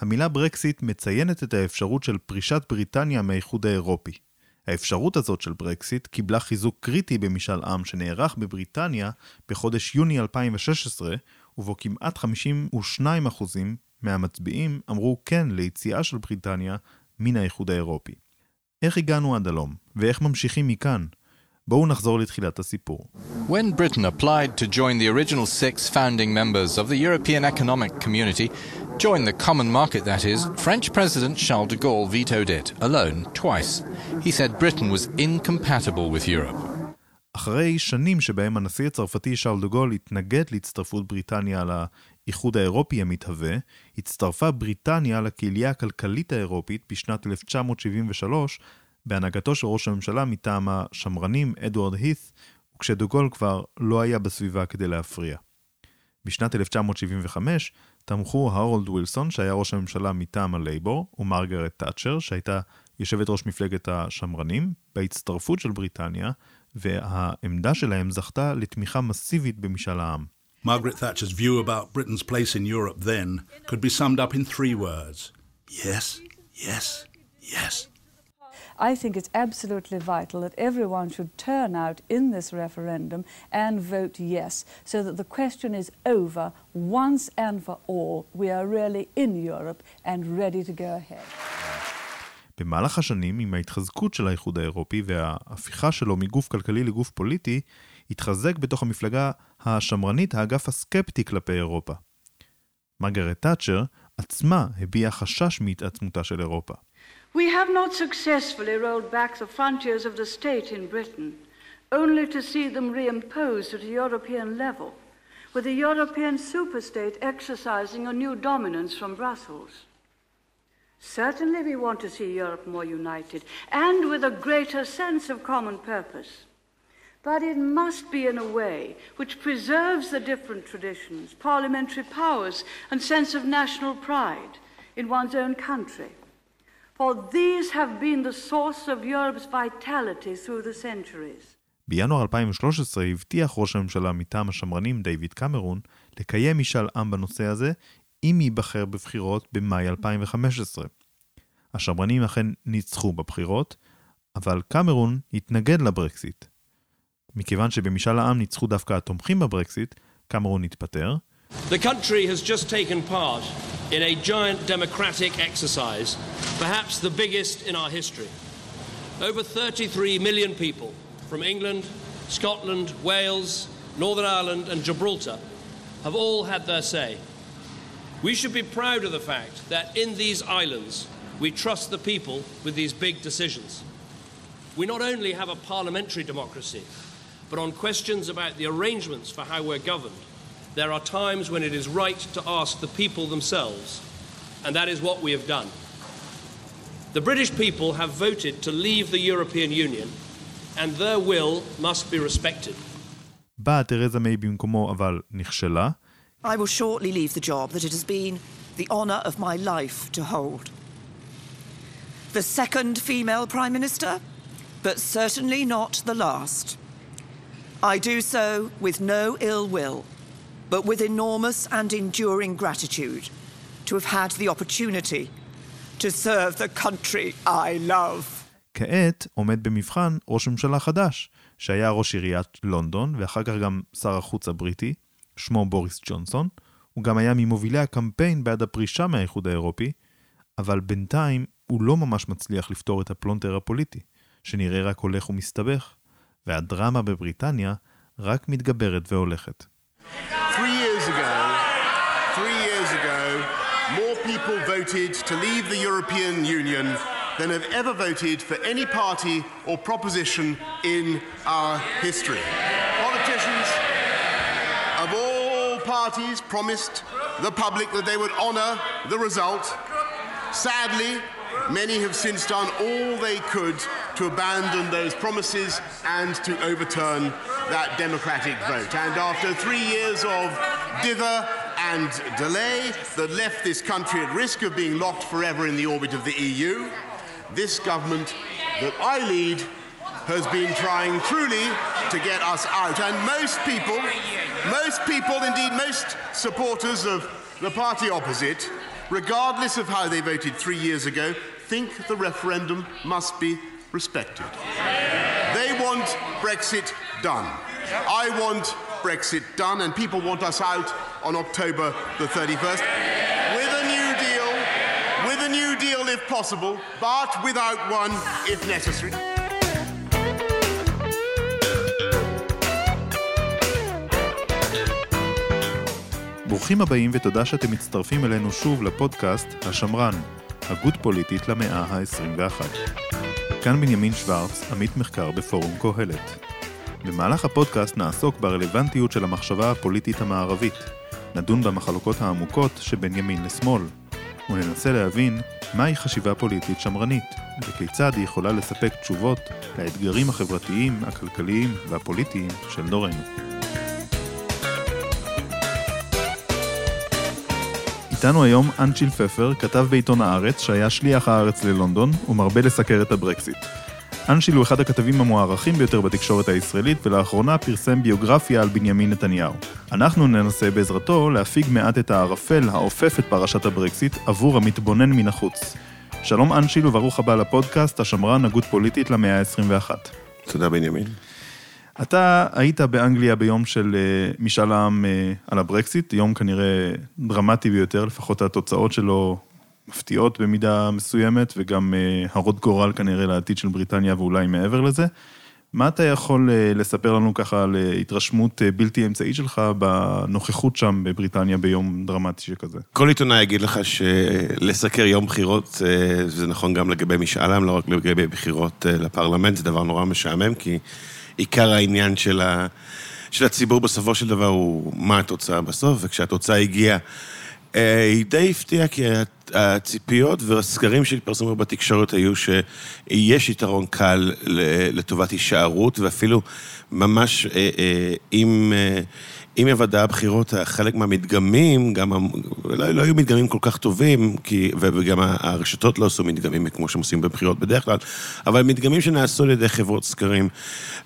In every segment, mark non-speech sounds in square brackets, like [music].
המילה ברקסיט מציינת את האפשרות של פרישת בריטניה מהאיחוד האירופי. האפשרות הזאת של ברקסיט קיבלה חיזוק קריטי במשאל עם שנערך בבריטניה בחודש יוני 2016, ובו כמעט 52% מהמצביעים אמרו כן ליציאה של בריטניה מן האיחוד האירופי. איך הגענו עד הלום, ואיך ממשיכים מכאן? בואו נחזור לתחילת הסיפור. When Britain applied to join the original six founding members of the European Economic Community, join the common market that is, French President Charles de Gaulle vetoed it, alone, twice. He said Britain was incompatible with Europe. אחרי שנים שבהם הנשיא הצרפתי שארל דה גול התנגד להצטרפות בריטניה לאיחוד האירופי המתהווה, הצטרפה בריטניה לקהילייה הכלכלית האירופית בשנת 1973 בהנהגתו של ראש הממשלה מטעם השמרנים אדוארד הית' וכשדה גול כבר לא היה בסביבה כדי להפריע. בשנת 1975 תמכו הרולד ווילסון שהיה ראש הממשלה מטעם הלייבור ומרגרט תאצ'ר שהייתה יושבת ראש מפלגת השמרנים בהצטרפות של בריטניה והעמדה שלהם זכתה לתמיכה מסיבית במשאל העם. Margaret Thatcher's view about Britain's place in Europe then could be summed up in three words yes, yes, yes. I think it's absolutely vital that everyone should turn out in this referendum and vote yes, so that the question is over once and for all. We are really in Europe and ready to go ahead. במהלך השנים, עם ההתחזקות של האיחוד האירופי וההפיכה שלו מגוף כלכלי לגוף פוליטי, התחזק בתוך המפלגה השמרנית האגף הסקפטי כלפי אירופה. מרגרט תאצ'ר עצמה הביעה חשש מהתעצמותה של אירופה. We have not successfully rolled back the frontiers of the state in Britain, only to see them reimposed at a European level, with a European superstate exercising a new dominance from Brussels. Certainly, we want to see Europe more united and with a greater sense of common purpose. But it must be in a way which preserves the different traditions, parliamentary powers, and sense of national pride in one's own country. בינואר 2013 הבטיח ראש הממשלה מטעם השמרנים דיוויד קמרון לקיים משאל עם בנושא הזה אם ייבחר בבחירות במאי 2015. השמרנים אכן ניצחו בבחירות, אבל קמרון התנגד לברקסיט. מכיוון שבמשאל העם ניצחו דווקא התומכים בברקסיט, קמרון התפטר. The country has just taken part in a giant democratic exercise, perhaps the biggest in our history. Over 33 million people from England, Scotland, Wales, Northern Ireland, and Gibraltar have all had their say. We should be proud of the fact that in these islands we trust the people with these big decisions. We not only have a parliamentary democracy, but on questions about the arrangements for how we're governed, there are times when it is right to ask the people themselves, and that is what we have done. The British people have voted to leave the European Union, and their will must be respected. באה תרזה מיי במקומו אבל נכשלה, I will shortly leave the job that it has been the honour of my life to hold. The second female Prime Minister, but certainly not the last. I do so with no ill will, But with enormous and enduring gratitude to have had the opportunity to serve the country I love. כעת עומד במבחן ראש ממשלה חדש, שהיה ראש עיריית לונדון, ואחר כך גם שר החוץ הבריטי, שמו בוריס ג'ונסון. הוא גם היה ממובילי הקמפיין בעד הפרישה מהאיחוד האירופי, אבל בינתיים הוא לא ממש מצליח לפתור את הפלונטר הפוליטי, שנראה רק הולך ומסתבך, והדרמה בבריטניה רק מתגברת והולכת. Voted to leave the European Union than have ever voted for any party or proposition in our history. Politicians of all parties promised the public that they would honour the result. Sadly, many have since done all they could to abandon those promises and to overturn that democratic vote. And after three years of dither and delay that left this country at risk of being locked forever in the orbit of the EU, this government that I lead has been trying truly to get us out. And most people, most people, indeed most supporters of the party opposite, regardless of how they voted three years ago, think the referendum must be respected. They want Brexit done. I want Brexit done, and people want us out on October the 31st with a new deal, with a new deal if possible, but without one if necessary. ברוכים הבאים ותודה שאתם מצטרפים אלינו שוב לפודקאסט השמרן, הגות פוליטית למאה ה-21. כאן בנימין שוורץ, עמית מחקר בפורום קהלת. במהלך הפודקאסט נעסוק ברלוונטיות של המחשבה הפוליטית המערבית, נדון במחלוקות העמוקות שבין ימין לשמאל, וננסה להבין מהי חשיבה פוליטית שמרנית, וכיצד היא יכולה לספק תשובות לאתגרים החברתיים, הכלכליים והפוליטיים של דורנו. איתנו היום אנצ'יל פפר, כתב בעיתון הארץ, שהיה שליח הארץ ללונדון, ומרבה לסקר את הברקסיט. אנשיל הוא אחד הכתבים המוערכים ביותר בתקשורת הישראלית, ולאחרונה פרסם ביוגרפיה על בנימין נתניהו. אנחנו ננסה בעזרתו להפיג מעט את הערפל האופף את פרשת הברקסיט עבור המתבונן מן החוץ. שלום אנשיל וברוך הבא לפודקאסט, השמרן הגות פוליטית למאה ה-21. תודה בנימין. אתה היית באנגליה ביום של אה, משאל העם אה, על הברקסיט, יום כנראה דרמטי ביותר, לפחות התוצאות שלו מפתיעות במידה מסוימת, וגם אה, הרות גורל כנראה לעתיד של בריטניה ואולי מעבר לזה. מה אתה יכול לספר לנו ככה על התרשמות בלתי אמצעית שלך בנוכחות שם בבריטניה ביום דרמטי שכזה? כל עיתונאי יגיד לך שלסקר יום בחירות, זה נכון גם לגבי משאל עם, לא רק לגבי בחירות לפרלמנט, זה דבר נורא משעמם, כי... עיקר העניין של, ה, של הציבור בסופו של דבר הוא מה התוצאה בסוף, וכשהתוצאה הגיעה, אה, היא די הפתיעה, כי הציפיות והסקרים שהתפרסמו בתקשורת היו שיש יתרון קל לטובת הישארות, ואפילו ממש אה, אה, אם... עם היוודע הבחירות, חלק מהמדגמים, גם, לא, לא היו מדגמים כל כך טובים, כי, וגם הרשתות לא עשו מדגמים כמו שהם עושים בבחירות בדרך כלל, אבל מדגמים שנעשו על ידי חברות סקרים,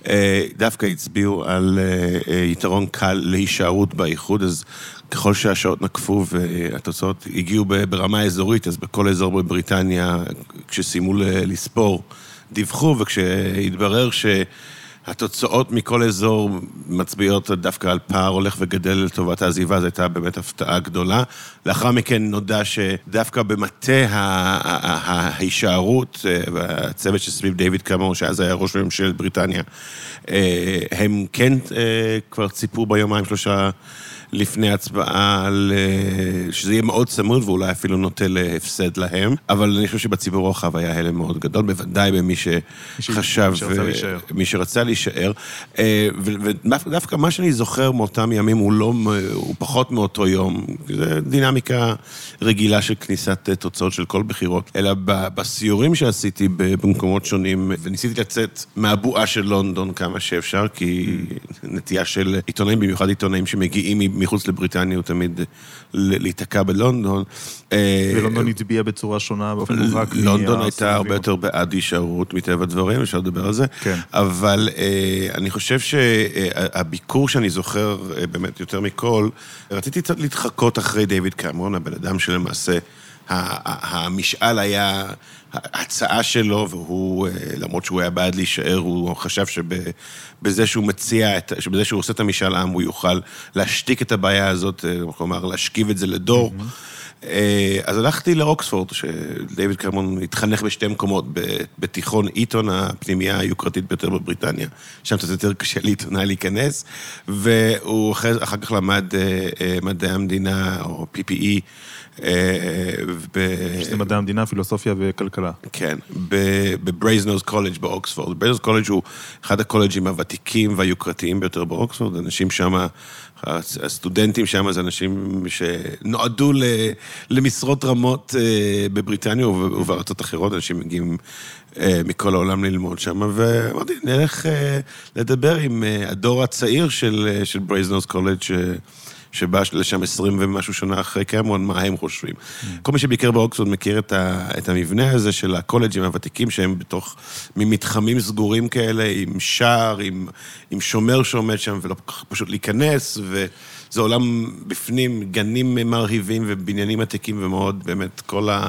אה, דווקא הצביעו על אה, אה, יתרון קל להישארות באיחוד, אז ככל שהשעות נקפו והתוצאות הגיעו ברמה אזורית, אז בכל אזור בבריטניה, כשסיימו לספור, דיווחו, וכשהתברר ש... התוצאות מכל אזור מצביעות דווקא על פער הולך וגדל לטובת העזיבה, זו הייתה באמת הפתעה גדולה. לאחר מכן נודע שדווקא במטה ההישארות, אה, והצוות שסביב דיוויד קמור, שאז היה ראש ממשלת בריטניה, אה, הם כן אה, כבר ציפו ביומיים שלושה... לפני הצבעה, על, אה, שזה יהיה מאוד צמוד ואולי אפילו נוטה להפסד להם, אבל אני חושב שבציבור הרחב היה הלם מאוד גדול, בוודאי במי שחשב, מי שרצה להישאר. מי שרצה להישאר. אה, ודווקא מה שאני זוכר מאותם ימים הוא לא, הוא פחות מאותו יום, זה דינמיקה רגילה של כניסת אה, תוצאות של כל בחירות, אלא בסיורים שעשיתי במקומות שונים, וניסיתי לצאת מהבועה של לונדון כמה שאפשר, כי נטייה של עיתונאים, במיוחד עיתונאים שמגיעים מחוץ לבריטניה הוא תמיד להיתקע בלונדון. אה, ולונדון הצביעה בצורה שונה באופן מובהק. לונדון הייתה הרבה יותר בעד הישארות מטבע הדברים, אפשר לדבר על זה. כן. אבל אה, אני חושב שהביקור שאני זוכר אה, באמת יותר מכל, רציתי קצת להתחקות אחרי דיוויד קמרון, הבן אדם שלמעשה... המשאל היה הצעה שלו, והוא, למרות שהוא היה בעד להישאר, הוא חשב שבזה שהוא מציע, שבזה שהוא עושה את המשאל עם, הוא יוכל להשתיק את הבעיה הזאת, כלומר, להשכיב את זה לדור. Mm-hmm. אז הלכתי לאוקספורד, שדייוויד קרמון התחנך בשתי מקומות, בתיכון איתון, הפנימייה היוקרתית ביותר בבריטניה, שם קצת יותר קשה לעיתונאי להיכנס, והוא אחר כך למד מדעי המדינה, או PPE, שזה מדעי המדינה, פילוסופיה וכלכלה. כן, בברייזנוס קולג' באוקספורד. ברייזנוס קולג' הוא אחד הקולג'ים הוותיקים והיוקרתיים ביותר באוקספורד, אנשים שם, הסטודנטים שם זה אנשים שנועדו למשרות רמות אה, בבריטניה ובארצות אחרות, אנשים מגיעים אה, מכל העולם ללמוד שם, ואמרתי, נלך אה, לדבר עם הדור הצעיר של ברייזנוס קולג' שבא לשם עשרים ומשהו שנה אחרי קמרון, מה הם חושבים. כל מי שביקר באוקספורד מכיר את, ה, את המבנה הזה של הקולג'ים הוותיקים, שהם בתוך ממתחמים סגורים כאלה, עם שער, עם, עם שומר שעומד שם, ולא פשוט להיכנס, ו... זה עולם בפנים, גנים מרהיבים ובניינים עתיקים ומאוד, באמת, כל ה...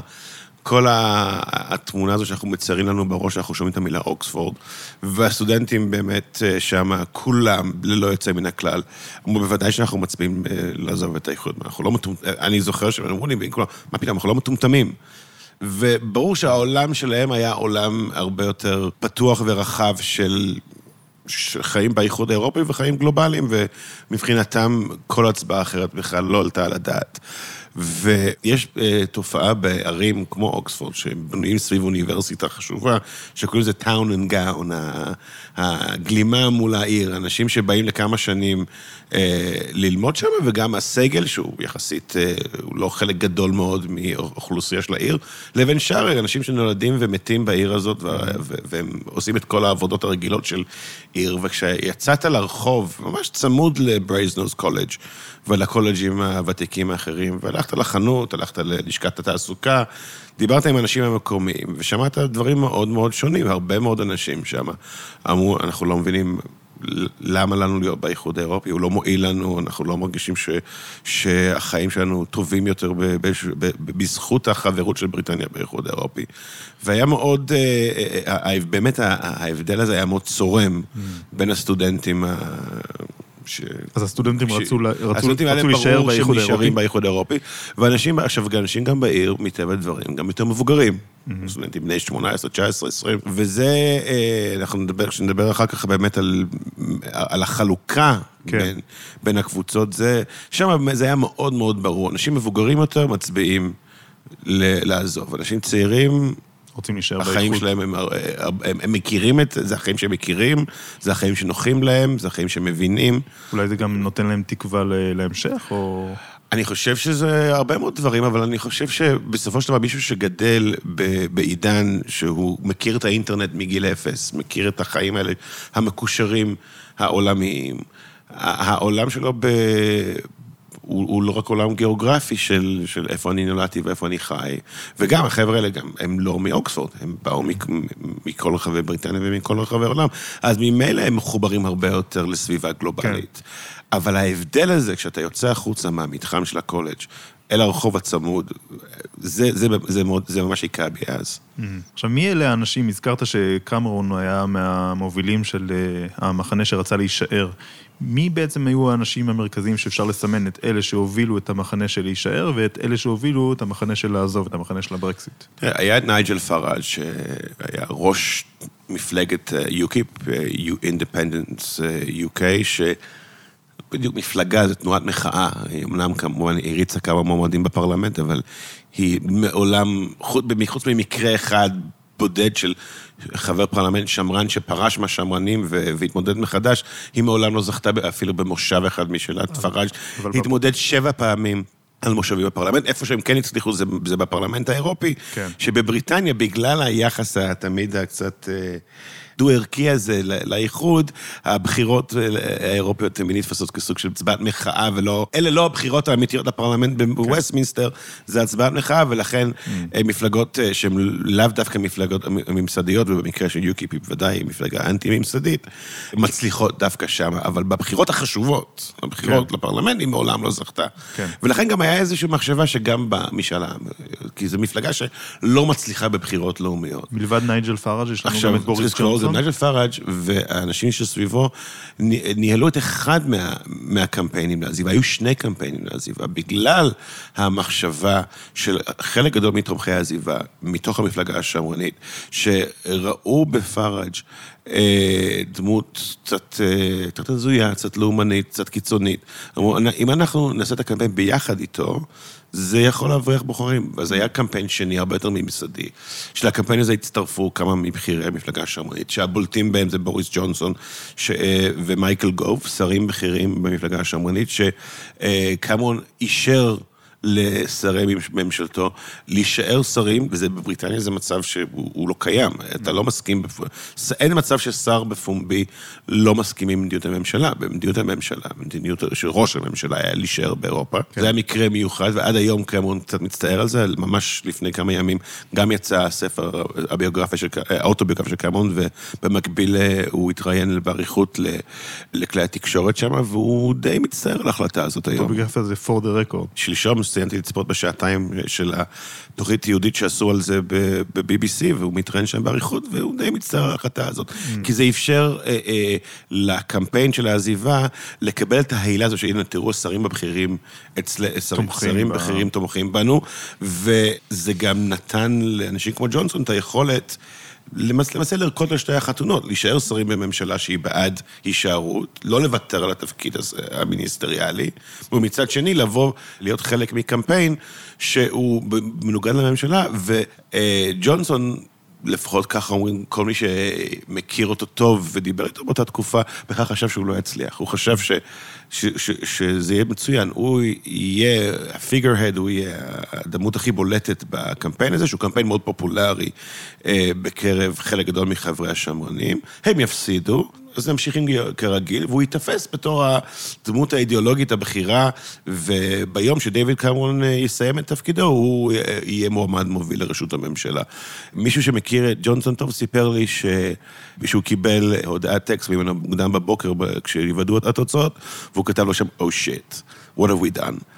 כל התמונה הזו שאנחנו מציירים לנו בראש, אנחנו שומעים את המילה אוקספורד, והסטודנטים באמת אה, שם, כולם, ללא יוצא מן הכלל, אמרו, בוודאי שאנחנו מצביעים אה, לעזוב את האיחוד, אנחנו לא מטומטמים, אני זוכר שהם אמרו לי, מה פתאום, אנחנו לא מטומטמים. וברור שהעולם שלהם היה עולם הרבה יותר פתוח ורחב של חיים באיחוד האירופי וחיים גלובליים, ומבחינתם כל הצבעה אחרת בכלל לא עלתה על הדעת. ויש uh, תופעה בערים כמו אוקספורד, שבנויים סביב אוניברסיטה חשובה, שקוראים לזה town and gown, הגלימה מול העיר, אנשים שבאים לכמה שנים ללמוד שם, וגם הסגל, שהוא יחסית, uh, הוא לא חלק גדול מאוד מאוכלוסייה של העיר, לבין שאר אנשים שנולדים ומתים בעיר הזאת, והם עושים את כל העבודות הרגילות של עיר, וכשיצאת לרחוב, ממש צמוד לברייזנוס קולג', ולקולג'ים הוותיקים האחרים, והלכת לחנות, הלכת ללשכת התעסוקה, דיברת עם אנשים המקומיים, ושמעת דברים מאוד מאוד שונים, הרבה מאוד אנשים שם אמרו, אנחנו לא מבינים למה לנו להיות באיחוד האירופי, הוא לא מועיל לנו, אנחנו לא מרגישים ש, שהחיים שלנו טובים יותר ב, ב, ב, בזכות החברות של בריטניה באיחוד האירופי. והיה מאוד, אה, אה, באמת ההבדל הזה היה מאוד צורם mm. בין הסטודנטים ש... אז הסטודנטים ש... רצו, רצו, הסטודנטים רצו להישאר באיחוד האירופי. באיחוד האירופי, ואנשים, עכשיו, אנשים גם בעיר, מטבע הדברים, גם יותר מבוגרים. Mm-hmm. סטודנטים בני 18, 19, 20, וזה, אה, אנחנו נדבר, כשנדבר אחר כך באמת על, על החלוקה כן. בין, בין הקבוצות, זה, שם זה היה מאוד מאוד ברור. אנשים מבוגרים יותר מצביעים לעזוב. אנשים צעירים רוצים להישאר באיכות. החיים שלהם, הם, הם, הם מכירים את זה, זה החיים שהם מכירים, זה החיים שנוחים להם, זה החיים שהם מבינים. אולי זה גם נותן להם תקווה להמשך, או... אני חושב שזה הרבה מאוד דברים, אבל אני חושב שבסופו של דבר מישהו שגדל בעידן שהוא מכיר את האינטרנט מגיל אפס, מכיר את החיים האלה המקושרים העולמיים, העולם שלו ב... הוא, הוא לא רק עולם גיאוגרפי של, של איפה אני נולדתי ואיפה אני חי, וגם החבר'ה האלה גם, הם לא מאוקספורד, הם באו מכל רחבי בריטניה ומכל רחבי העולם, אז ממילא הם מחוברים הרבה יותר לסביבה גלובלית. כן. אבל ההבדל הזה, כשאתה יוצא החוצה מהמתחם של הקולג' אל הרחוב הצמוד, זה, זה, זה, מאוד, זה ממש היכה בי אז. Mm-hmm. עכשיו, מי אלה האנשים? הזכרת שקמרון היה מהמובילים של אה, המחנה שרצה להישאר. מי בעצם היו האנשים המרכזיים שאפשר לסמן את אלה שהובילו את המחנה של להישאר ואת אלה שהובילו את המחנה של לעזוב, את המחנה של הברקסיט? היה את נייג'ל פראג' שהיה ראש מפלגת UKIP, Independence UK, ש... בדיוק מפלגה, זו תנועת מחאה, היא אמנם כמובן הריצה כמה מועמדים בפרלמנט, אבל היא מעולם, חוץ ממקרה אחד בודד של חבר פרלמנט שמרן שפרש מהשמרנים והתמודד מחדש, היא מעולם לא זכתה אפילו במושב אחד נייג'ל פראז', הוא התמודד שבע פעמים. על מושבים בפרלמנט, איפה שהם כן הצליחו זה, זה בפרלמנט האירופי, כן. שבבריטניה, בגלל היחס התמיד הקצת... אה, הדו-ערכי הזה לאיחוד, הבחירות האירופיות תמיד נתפסות כסוג של הצבעת מחאה, ולא, אלה לא הבחירות האמיתיות לפרלמנט בווסטמינסטר, זה הצבעת מחאה, ולכן mm. מפלגות אה, שהן לאו דווקא מפלגות ממסדיות, ובמקרה של יוקיפ היא בוודאי מפלגה אנטי-ממסדית, מצליחות דווקא שם, אבל בבחירות החשובות, הבחירות כן. לפרלמנט, היא מעולם לא זכתה. כן. ולכן גם היה איזושהי מחשבה שגם במשאל העם, כי זו מפלגה שלא מצליחה בבחירות לאומיות. מלבד נייג'ל פאראג' יש לנו גם את בוריס ג'ונסון. זה נייג'ל פראג' והאנשים שסביבו ניהלו את אחד מה, מהקמפיינים לעזיבה. היו שני קמפיינים לעזיבה, בגלל המחשבה של חלק גדול מתומכי העזיבה, מתוך המפלגה השמרנית, שראו בפראג' דמות קצת, אה, קצת הזויה, קצת לאומנית, קצת קיצונית. אמרו, אם אנחנו נעשה את הקמפיין ביחד איתו, זה יכול להבריח בוחרים. אז היה קמפיין שני, הרבה יותר ממסדי. שלקמפיין הזה הצטרפו כמה מבכירי המפלגה השמרנית, שהבולטים בהם זה בוריס ג'ונסון ש... אה, ומייקל גוב, שרים בכירים במפלגה השמרנית, שקמרון אישר לשרי ממשלתו להישאר שרים, וזה בבריטניה זה מצב שהוא לא קיים. אתה לא מסכים, אין מצב ששר בפומבי לא מסכים עם מדיניות הממשלה. במדיניות הממשלה, במדיניות של ראש הממשלה היה להישאר באירופה. כן. זה היה מקרה מיוחד, ועד היום קרמון קצת מצטער על זה, ממש לפני כמה ימים גם יצא הספר, הביוגרפיה של, האוטוביוגרפיה של קרמון, ובמקביל אה, הוא התראיין באריכות לכלי התקשורת שם, והוא די מצטער על ההחלטה הזאת היום. האוטוביוגרפיה זה for the record. שלשום סיימתי לצפות בשעתיים של התוכנית יהודית שעשו על זה ב-BBC, והוא מתראיין שם באריכות, והוא די מצטער על ההחלטה הזאת. Mm. כי זה אפשר אה, אה, לקמפיין של העזיבה לקבל את ההילה הזו, שהנה, תראו, השרים הבכירים, אצל, שרים בכירים תומכים בנו, וזה גם נתן לאנשים כמו ג'ונסון את היכולת... למעשה לרקוד על שתי החתונות, להישאר שרים בממשלה שהיא בעד הישארות, לא לוותר על התפקיד הזה, המיניסטריאלי, ומצד שני לבוא, להיות חלק מקמפיין שהוא מנוגד לממשלה, וג'ונסון... לפחות ככה אומרים, כל מי שמכיר אותו טוב ודיבר איתו באותה תקופה, בכלל חשב שהוא לא יצליח. הוא חשב ש, ש, ש, שזה יהיה מצוין. הוא יהיה ה-figurehead, הוא יהיה הדמות הכי בולטת בקמפיין הזה, שהוא קמפיין מאוד פופולרי אה, בקרב חלק גדול מחברי השמרנים. הם יפסידו, אז ממשיכים כרגיל, והוא ייתפס בתור הדמות האידיאולוגית הבכירה, וביום שדייוויד קמרון אה, יסיים את תפקידו, הוא אה, יהיה מועמד מוביל לראשות הממשלה. מישהו שמכיר את ג'ונסון טוב סיפר לי שהוא קיבל הודעת טקסט ממנו מוקדם בבוקר, כשיוודאו התוצאות, והוא כתב לו שם, Oh shit, what have we done?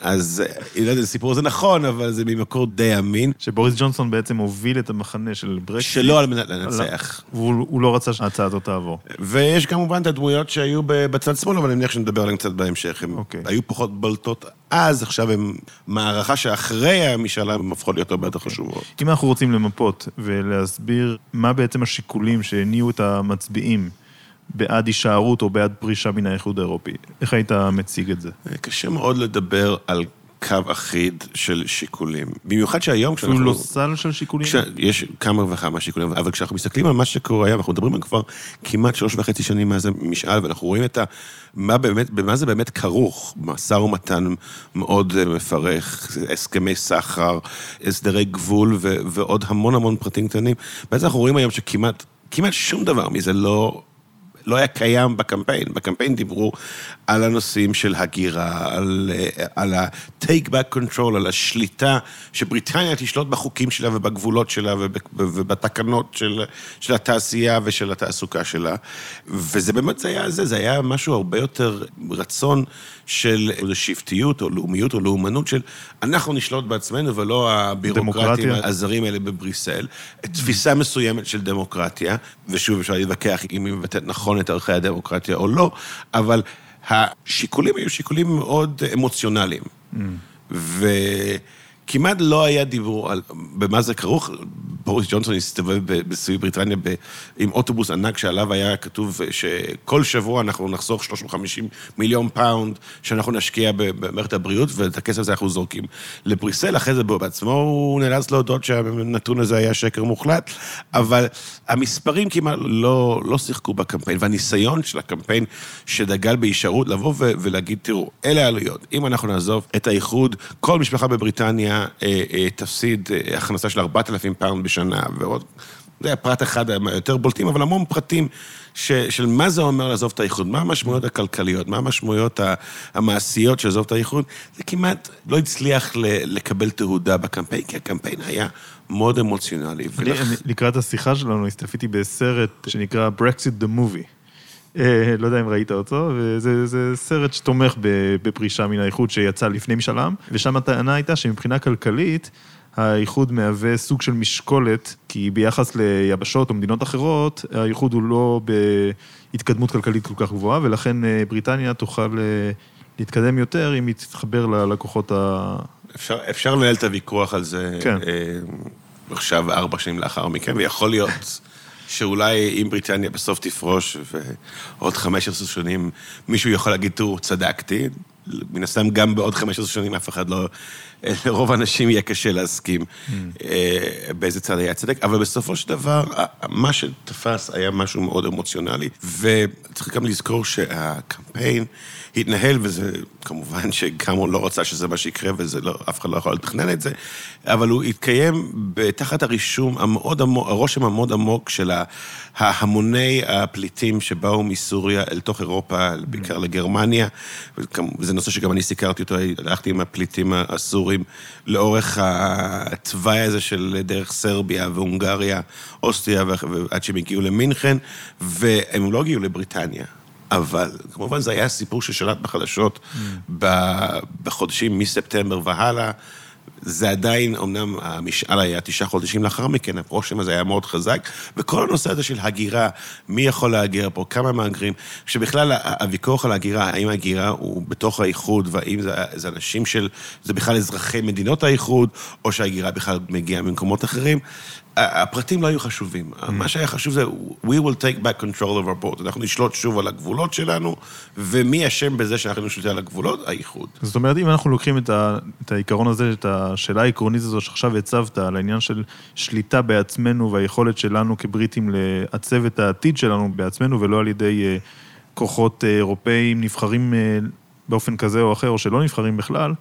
אז אני לא יודע, הסיפור הזה נכון, אבל זה ממקור די אמין. שבוריס ג'ונסון בעצם הוביל את המחנה של ברקסיט. שלא על מנת לנצח. והוא לא רצה שההצעה הזאת תעבור. ויש כמובן את הדמויות שהיו בצד שמאל, אבל אני מניח שנדבר עליהן קצת בהמשך. הן okay. היו פחות בולטות אז, עכשיו הן מערכה שאחרי המשאלה הן הפכות להיות הרבה יותר חשובות. אם אנחנו רוצים למפות ולהסביר מה בעצם השיקולים שהניעו את המצביעים בעד הישארות או בעד פרישה מן האיחוד האירופי. איך היית מציג את זה? קשה מאוד לדבר על קו אחיד של שיקולים. במיוחד שהיום כשאנחנו... אפילו לא סל של שיקולים? כש... יש כמה וכמה שיקולים, אבל כשאנחנו מסתכלים על מה שקורה היום, אנחנו מדברים על כבר כמעט שלוש וחצי שנים מאז המשאל, ואנחנו רואים את ה... מה באמת, במה זה באמת כרוך, משא ומתן מאוד אה, מפרך, הסכמי סחר, הסדרי גבול ו... ועוד המון המון פרטים קטנים. בעצם אנחנו רואים היום שכמעט... כמעט שום דבר מזה לא לא היה קיים בקמפיין. בקמפיין דיברו על הנושאים של הגירה, על, אה, על ה-take back control, על השליטה, שבריטניה תשלוט בחוקים שלה ובגבולות שלה ובתקנות של, של התעשייה ושל התעסוקה שלה. וזה באמת, זה היה זה, זה היה משהו הרבה יותר רצון של איזו שבטיות או לאומיות או לאומנות של אנחנו נשלוט בעצמנו ולא הבירוקרטים הזרים האלה בבריסל. תפיסה מסוימת של דמוקרטיה, ושוב אפשר להתווכח אם היא מבטאת נכון את ערכי הדמוקרטיה או לא, אבל השיקולים היו שיקולים מאוד אמוציונליים. Mm. וכמעט לא היה דיבור על במה זה כרוך. בוריס ג'ונסון הסתובב בסביב בריטניה ב, עם אוטובוס ענק שעליו היה כתוב שכל שבוע אנחנו נחסוך 350 מיליון פאונד שאנחנו נשקיע במערכת הבריאות, ואת הכסף הזה אנחנו זורקים לבריסל. אחרי זה בעצמו הוא נאלץ להודות שהנתון הזה היה שקר מוחלט, אבל המספרים כמעט לא, לא שיחקו בקמפיין, והניסיון של הקמפיין שדגל בהישארות, לבוא ולהגיד, תראו, אלה העלויות. אם אנחנו נעזוב את האיחוד, כל משפחה בבריטניה תפסיד אה, הכנסה של 4,000 פאונד בשנה. שנה, ועוד, זה היה פרט אחד היותר בולטים, אבל המון פרטים ש, של מה זה אומר לעזוב את האיחוד, מה המשמעויות הכלכליות, מה המשמעויות המעשיות של לעזוב את האיחוד, זה כמעט לא הצליח לקבל תהודה בקמפיין, כי הקמפיין היה מאוד אמוציונלי. אני, ולכ... אני, לקראת השיחה שלנו צפיתי בסרט שנקרא Brexit the Movie. אה, לא יודע אם ראית אותו, וזה סרט שתומך בפרישה מן האיחוד שיצא לפני משאל ושם הטענה הייתה שמבחינה כלכלית, האיחוד מהווה סוג של משקולת, כי ביחס ליבשות או מדינות אחרות, האיחוד הוא לא בהתקדמות כלכלית כל כך גבוהה, ולכן אה, בריטניה תוכל אה, להתקדם יותר אם היא תתחבר ללקוחות ה... אפשר, אפשר לנהל את הוויכוח על זה כן. אה, עכשיו, ארבע שנים לאחר מכן, ויכול להיות שאולי אם בריטניה בסוף תפרוש, ועוד 15 שנים מישהו יכול להגיד, תראו, צדקתי, מן הסתם גם בעוד 15 שנים אף אחד לא לרוב האנשים יהיה קשה להסכים אה, באיזה צד היה צדק, אבל בסופו של דבר, מה שתפס היה משהו מאוד אמוציונלי, וצריך גם לזכור שהקמפיין התנהל, וזה כמובן שגם הוא לא רצה שזה מה שיקרה, ואף אחד לא יכול לתכנן את זה, אבל הוא התקיים תחת הרישום המאוד עמוק, הרושם המאוד עמוק של ההמוני הפליטים שבאו מסוריה אל תוך אירופה, בעיקר לגרמניה, וזה נושא שגם אני סיקרתי אותו, הלכתי עם הפליטים הסורים לאורך התוואי הזה של דרך סרביה והונגריה, אוסטריה, ועד שהם הגיעו למינכן, והם לא הגיעו לבריטניה. אבל כמובן זה היה סיפור ששלט בחדשות mm. בחודשים מספטמבר והלאה. זה עדיין, אמנם המשאל היה תשעה חודשים לאחר מכן, הרושם הזה היה מאוד חזק, וכל הנושא הזה של הגירה, מי יכול להגר פה, כמה מהגרים, שבכלל הוויכוח על ההגירה, האם ההגירה הוא בתוך האיחוד, והאם זה, זה אנשים של, זה בכלל אזרחי מדינות האיחוד, או שההגירה בכלל מגיעה ממקומות אחרים, הפרטים לא היו חשובים. Mm. מה שהיה חשוב זה, we will take back control of our port. אנחנו נשלוט שוב על הגבולות שלנו, ומי אשם בזה שאנחנו שולטים על הגבולות? האיחוד. זאת אומרת, אם אנחנו לוקחים את, ה, את העיקרון הזה, את השאלה העקרונית הזו שעכשיו הצבת, על העניין של שליטה בעצמנו והיכולת שלנו כבריטים לעצב את העתיד שלנו בעצמנו, ולא על ידי uh, כוחות uh, אירופאים נבחרים uh, באופן כזה או אחר, או שלא נבחרים בכלל,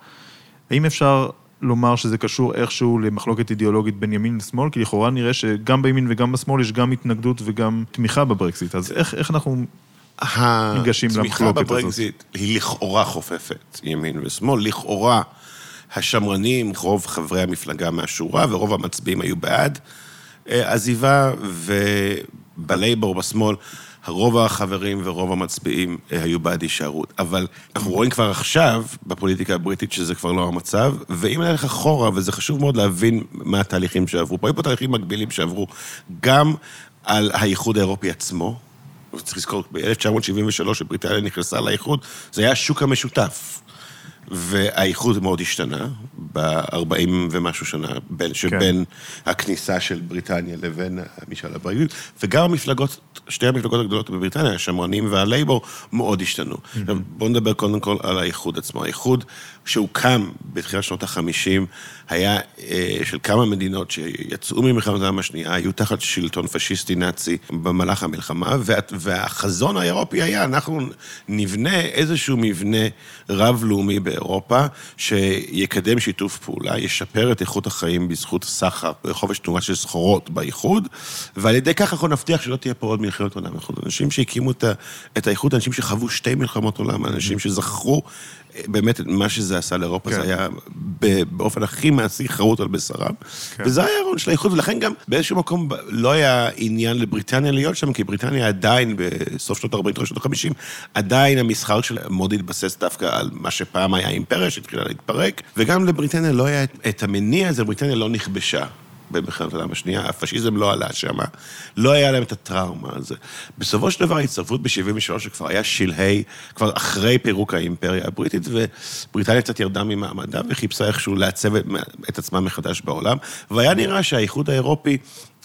האם אפשר לומר שזה קשור איכשהו למחלוקת אידיאולוגית בין ימין לשמאל, כי לכאורה נראה שגם בימין וגם בשמאל יש גם התנגדות וגם תמיכה בברקזיט, אז איך, איך אנחנו ניגשים למחלוקת הזאת? התמיכה בברקזיט היא לכאורה חופפת, ימין ושמאל, לכאורה השמרנים, רוב חברי המפלגה מהשורה ורוב המצביעים היו בעד אה, עזיבה, ובלייבור בשמאל רוב החברים ורוב המצביעים אה, היו בעד הישארות. אבל אנחנו רואים כבר עכשיו, בפוליטיקה הבריטית, שזה כבר לא המצב, ואם נלך אחורה, וזה חשוב מאוד להבין מה התהליכים שעברו פה, היו פה תהליכים מקבילים שעברו גם על האיחוד האירופי עצמו, צריך לזכור, ב-1973, כשבריטניה נכנסה לאיחוד, זה היה השוק המשותף. והאיחוד מאוד השתנה ב-40 ומשהו שנה, בין, שבין כן. הכניסה של בריטניה לבין המשאל הבריאות, וגם המפלגות, שתי המפלגות הגדולות בבריטניה, השמרנים והלייבור, מאוד השתנו. Mm-hmm. עכשיו, בואו נדבר קודם כל על האיחוד עצמו. האיחוד שהוקם בתחילת שנות ה-50, היה אה, של כמה מדינות שיצאו ממלחמת העולם השנייה, היו תחת שלטון פשיסטי נאצי במהלך המלחמה, וה, והחזון האירופי היה, אנחנו נבנה איזשהו מבנה רב-לאומי באירופה, שיקדם שיתוף פעולה, ישפר את איכות החיים בזכות הסחר וחופש תנועה של סחורות באיחוד, ועל ידי כך אנחנו נבטיח שלא תהיה פה עוד מלחמת עולם. אנשים שהקימו את האיחוד, אנשים שחוו שתי מלחמות עולם, אנשים שזכרו באמת, מה שזה עשה לאירופה, כן. זה היה באופן הכי מעשי חרוט על בשרם. כן. וזה היה הרעיון של האיחוד, ולכן גם באיזשהו מקום לא היה עניין לבריטניה להיות שם, כי בריטניה עדיין, בסוף שנות ה-40, שנות ה-50, עדיין המסחר שלה מאוד התבסס דווקא על מה שפעם היה אימפריה, שהתחילה להתפרק, וגם לבריטניה לא היה את המניע הזה, בריטניה לא נכבשה. במלחמת העולם השנייה, הפשיזם לא עלה שם, לא היה להם את הטראומה הזו. בסופו של דבר ההצטרפות ב-73' שכבר היה שלהי, כבר אחרי פירוק האימפריה הבריטית, ובריטניה קצת ירדה ממעמדה וחיפשה איכשהו לעצב את עצמה מחדש בעולם, והיה נראה שהאיחוד האירופי...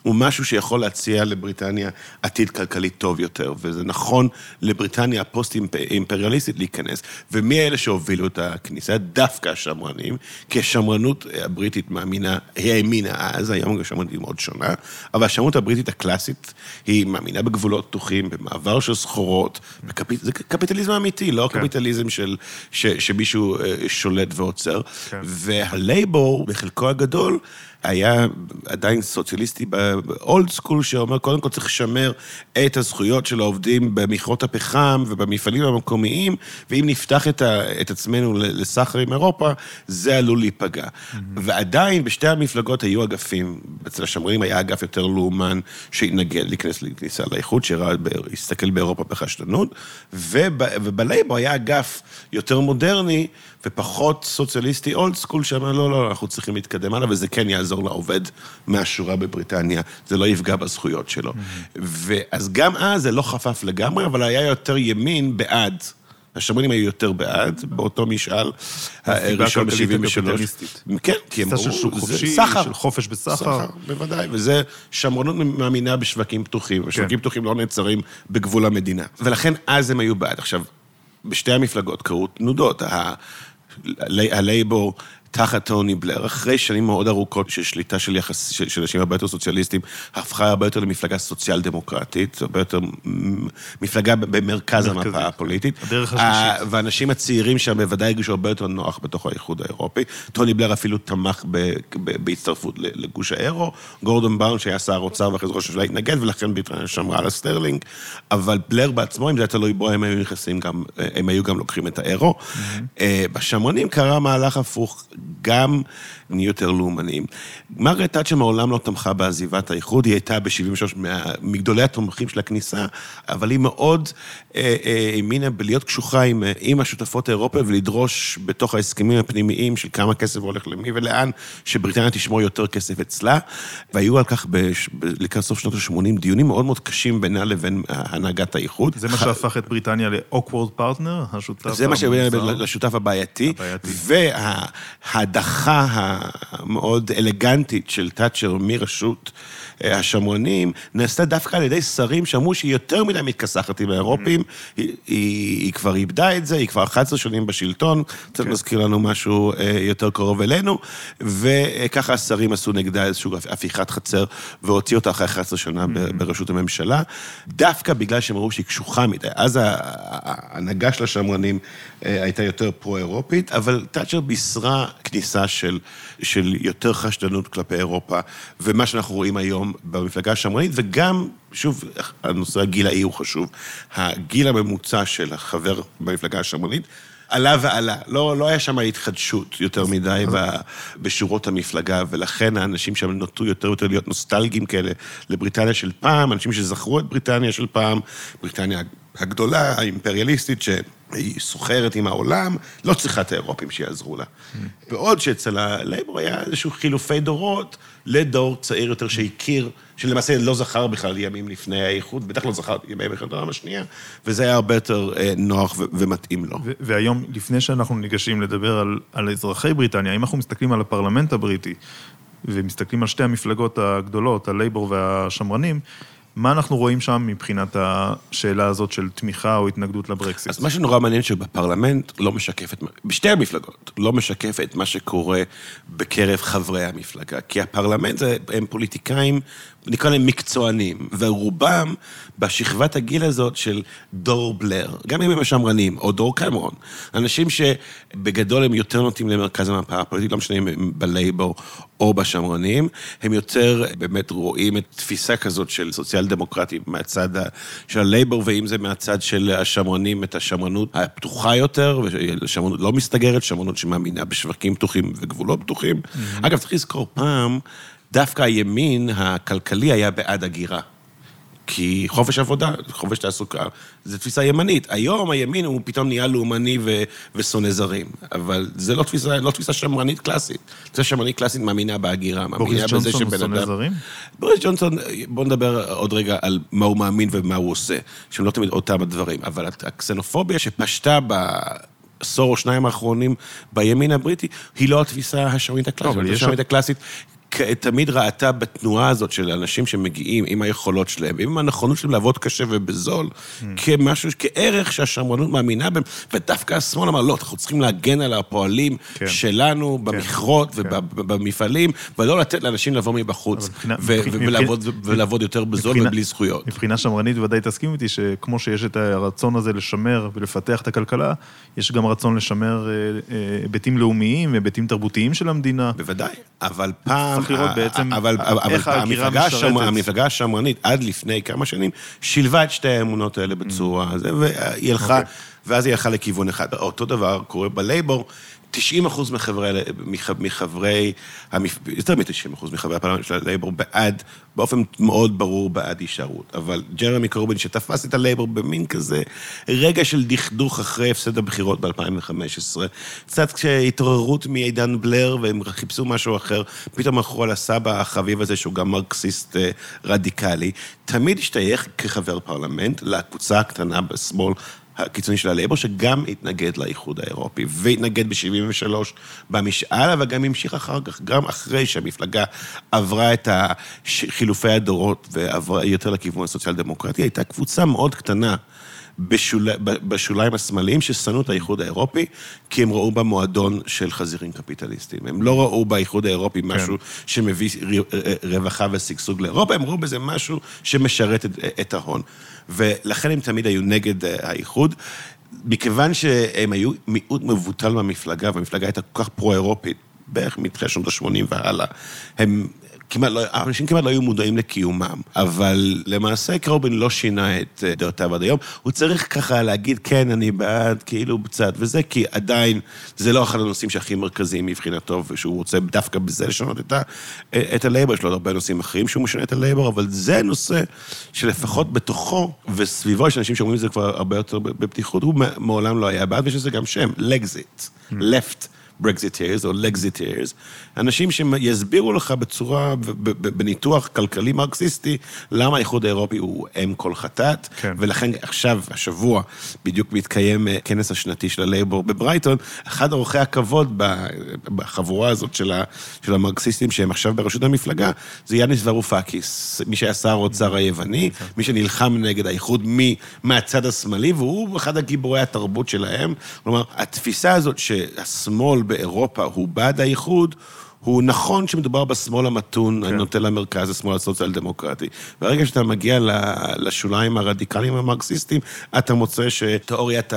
הוא משהו שיכול להציע לבריטניה עתיד כלכלי טוב יותר, וזה נכון לבריטניה הפוסט-אימפריאליסטית להיכנס. ומי אלה שהובילו את הכניסה? דווקא השמרנים, כי השמרנות הבריטית מאמינה, היא האמינה אז, היום השמרנות היא מאוד שונה, אבל השמרנות הבריטית הקלאסית, היא מאמינה בגבולות פתוחים, במעבר של סחורות, בקפיט... זה קפיטליזם אמיתי, לא כן. קפיטליזם של, ש, שמישהו אה, שולט ועוצר. כן. והלייבור, בחלקו הגדול, היה עדיין סוציאליסטי באולד סקול, שאומר, קודם כל צריך לשמר את הזכויות של העובדים במכרות הפחם ובמפעלים המקומיים, ואם נפתח את, ה, את עצמנו לסחר עם אירופה, זה עלול להיפגע. Mm-hmm. ועדיין בשתי המפלגות היו אגפים, אצל השמרנים היה אגף יותר לאומן שהתנגד להיכנס לכניסה לאיחוד, שהסתכל באירופה בחשדנות, ובלייבור היה אגף יותר מודרני, ופחות סוציאליסטי אולד סקול, שאמר, לא, לא, אנחנו צריכים להתקדם הלאה, וזה כן יעזור לעובד מהשורה בבריטניה, זה לא יפגע בזכויות שלו. ואז גם אז זה לא חפף לגמרי, אבל היה יותר ימין בעד. השמרנים היו יותר בעד, באותו משאל, הראשון ב-73. כן, כי הם אמרו, של שוק חופשי, של חופש בסחר. סחר, בוודאי, וזה שמרנות מאמינה בשווקים פתוחים, ושווקים כן. פתוחים לא נעצרים בגבול המדינה. ולכן אז הם היו בעד. עכשיו, בשתי המפלגות קרו תנודות. הלייבור תחת טוני בלר, אחרי שנים מאוד ארוכות של שליטה של יחס, של, של אנשים הרבה יותר סוציאליסטים, הפכה הרבה יותר למפלגה סוציאל דמוקרטית, הרבה יותר מפלגה במרכז המפה הפוליטית. הדרך השלישית. והאנשים הצעירים שם בוודאי הרגישו הרבה יותר נוח בתוך האיחוד האירופי. טוני בלר אפילו תמך ב, ב, בהצטרפות לגוש האירו, גורדון בראון שהיה שר אוצר ואחרי זה ראש הממשלה התנגד, ולכן בריטניה שמרה על הסטרלינג, אבל בלר בעצמו, אם זה היה תלוי בו, הם היו נכנסים גם, הם היו גם לוקחים את האירו. Mm-hmm. בשמרנים קרה מהלך הפוך, גם נהיו יותר לאומניים. מרגרט תאצ'ר מעולם לא תמכה בעזיבת האיחוד, היא הייתה ב-73 מגדולי התומכים של הכניסה, אבל היא מאוד אה, אה, האמינה בלהיות קשוחה עם, אה, עם השותפות האירופיות ולדרוש בתוך ההסכמים הפנימיים של כמה כסף הולך למי ולאן, שבריטניה תשמור יותר כסף אצלה, והיו על כך לקראת סוף שנות ה-80 דיונים מאוד מאוד קשים בינה לבין הנהגת האיחוד. זה מה שהפך את בריטניה ל-awkward partner, השותף זה מה שהביא לשותף הבעייתי, וההדחה המאוד אלגנטית של תאצ'ר מרשות אה, השמרנים, נעשתה דווקא על ידי שרים שאמרו שהיא יותר מדי מתכסחת עם האירופים, mm-hmm. היא, היא, היא כבר איבדה את זה, היא כבר 11 שנים בשלטון, קצת כן. מזכיר לנו משהו אה, יותר קרוב אלינו, וככה השרים עשו נגדה איזושהי הפיכת חצר, והוציאו אותה אחרי 11 שנה mm-hmm. בראשות הממשלה, דווקא בגלל שהם ראו שהיא קשוחה מדי. אז ההנהגה של השמרנים אה, הייתה יותר פרו-אירופית, אבל תאצ'ר בישרה כניסה של, של יותר חשדנות כלפי אירופה, ומה שאנחנו רואים היום במפלגה השמרנית, וגם, שוב, הנושא הגילאי הוא חשוב. הגיל הממוצע של החבר במפלגה השמרנית עלה ועלה. לא, לא היה שם התחדשות יותר מדי ב, בשורות המפלגה, ולכן האנשים שם נוטו יותר ויותר להיות נוסטלגיים כאלה לבריטניה של פעם, אנשים שזכרו את בריטניה של פעם, בריטניה הגדולה, האימפריאליסטית, שהיא סוחרת עם העולם, לא צריכה את האירופים שיעזרו לה. בעוד שאצל הלייבור היה איזשהו חילופי דורות לדור צעיר יותר שהכיר, שלמעשה לא זכר בכלל ימים לפני האיחוד, בטח לא זכר ימי מלחמת העולם השנייה, וזה היה הרבה יותר אה, נוח ומתאים לו. והיום, לפני שאנחנו ניגשים לדבר על, על אזרחי בריטניה, אם אנחנו מסתכלים על הפרלמנט הבריטי, ומסתכלים על שתי המפלגות הגדולות, הלייבור והשמרנים, מה אנחנו רואים שם מבחינת השאלה הזאת של תמיכה או התנגדות לברקסיט? אז מה שנורא מעניין שבפרלמנט לא משקף את, בשתי המפלגות, לא משקף את מה שקורה בקרב חברי המפלגה. כי הפרלמנט זה, הם פוליטיקאים נקרא להם מקצוענים, ורובם בשכבת הגיל הזאת של דור בלר, גם אם הם השמרנים, או דור קמרון, אנשים שבגדול הם יותר נוטים למרכז המפה הפוליטית, לא משנה אם הם בלייבור או בשמרנים, הם יותר באמת רואים את תפיסה כזאת של סוציאל דמוקרטי מהצד של הלייבור, ואם זה מהצד של השמרנים, את השמרנות הפתוחה יותר, ושמרנות לא מסתגרת, שמרנות שמאמינה בשווקים פתוחים וגבולות פתוחים. Mm-hmm. אגב, צריך לזכור פעם, דווקא הימין הכלכלי היה בעד הגירה. כי חופש עבודה, חופש תעסוקה, זו תפיסה ימנית. היום הימין הוא פתאום נהיה לאומני ו- ושונא זרים, אבל זו לא תפיסה, לא תפיסה שמרנית קלאסית. תפיסה שמרנית קלאסית מאמינה בהגירה, מאמינה בזה שבן אדם... בוריס ג'ונסון שונא זרים? בוריס ג'ונסון, בואו נדבר עוד רגע על מה הוא מאמין ומה הוא עושה, שהם לא תמיד אותם הדברים, אבל הקסנופוביה שפשטה ב... עשור או שניים האחרונים בימין הבריטי, היא לא התפיסה השמרנית הקלאסית. לא, השמרנית הקלאסית תמיד ראתה בתנועה הזאת של אנשים שמגיעים עם היכולות שלהם, עם הנכונות שלהם לעבוד קשה ובזול, mm. כמשהו, כערך שהשמרנות מאמינה בהם, ודווקא השמאל אמר, לא, אנחנו צריכים להגן על הפועלים כן. שלנו כן. במכרות כן. ובמפעלים, ולא לתת לאנשים לבוא מבחוץ, מבחינה, ולעבוד, מבחינה, ולעבוד יותר בזול מבחינה, ובלי זכויות. מבחינה שמרנית ודאי תסכים איתי שכמו שיש את הרצון הזה לשמר ולפתח את הכלכלה, יש גם רצון לשמר אה, אה, היבטים לאומיים, היבטים תרבותיים של המדינה. בוודאי, אבל פעם... צריך לראות בעצם אבל, איך ההגירה משרתת. המפלגה השמרנית עד לפני כמה שנים שילבה את שתי האמונות האלה בצורה, mm. והיא הלכה, okay. אוקיי. ואז היא הלכה לכיוון אחד. אותו דבר קורה בלייבור. 90 אחוז מחברי, מחברי, יותר מ-90 אחוז מחברי הפרלמנט של הלייבור בעד, באופן מאוד ברור בעד הישארות. אבל ג'רמי קורבין שתפס את הלייבור במין כזה רגע של דכדוך אחרי הפסד הבחירות ב-2015, קצת כשהתעוררות מעידן בלר והם חיפשו משהו אחר, פתאום הלכו על הסבא החביב הזה שהוא גם מרקסיסט אה, רדיקלי, תמיד השתייך כחבר פרלמנט לקבוצה הקטנה בשמאל הקיצוני של הלייבור, שגם התנגד לאיחוד האירופי, והתנגד ב-73' במשאל, אבל גם המשיך אחר כך, גם אחרי שהמפלגה עברה את חילופי הדורות ועברה יותר לכיוון הסוציאל-דמוקרטי, הייתה קבוצה מאוד קטנה בשול... בשוליים השמאליים ששנאו את האיחוד האירופי, כי הם ראו בה מועדון של חזירים קפיטליסטים. הם לא ראו באיחוד האירופי משהו כן. שמביא רווחה ושגשוג לאירופה, הם ראו בזה משהו שמשרת את, את ההון. ולכן הם תמיד היו נגד האיחוד. מכיוון שהם היו מיעוט מבוטל מהמפלגה, והמפלגה הייתה כל כך פרו-אירופית, בערך מתחילת שנות ה-80 והלאה, הם כמעט לא, אנשים כמעט לא היו מודעים לקיומם, אבל למעשה קרובין לא שינה את אה, דעותיו עד היום. הוא צריך ככה להגיד, כן, אני בעד, כאילו קצת, וזה כי עדיין, זה לא אחד הנושאים שהכי מרכזיים מבחינתו, ושהוא רוצה דווקא בזה לשנות את, ה, אה, את הלייבור, יש לו עוד הרבה נושאים אחרים שהוא משנה את הלייבור, אבל זה נושא שלפחות בתוכו וסביבו יש אנשים שאומרים את זה כבר הרבה יותר בפתיחות, הוא מעולם לא היה בעד, ויש לזה גם שם, Lexit, mm. left. Brexiteers או Lexiteers, אנשים שיסבירו לך בצורה, בניתוח כלכלי מרקסיסטי, למה האיחוד האירופי הוא אם כל חטאת, כן. ולכן עכשיו, השבוע, בדיוק מתקיים אה, כנס השנתי של הלייבור בברייטון, אחד אורחי הכבוד בחבורה הזאת של, ה, של המרקסיסטים שהם עכשיו בראשות המפלגה, זה יאניס ורופקיס, מי שהיה שר האוצר היווני, נכון. מי שנלחם נגד האיחוד מהצד השמאלי, והוא אחד הגיבורי התרבות שלהם. כלומר, התפיסה הזאת שהשמאל באירופה הוא בעד האיחוד, הוא נכון שמדובר בשמאל המתון, כן. הנוטה למרכז, השמאל הסוציאל-דמוקרטי. ברגע שאתה מגיע לשוליים הרדיקליים המרקסיסטיים, אתה מוצא שתיאוריית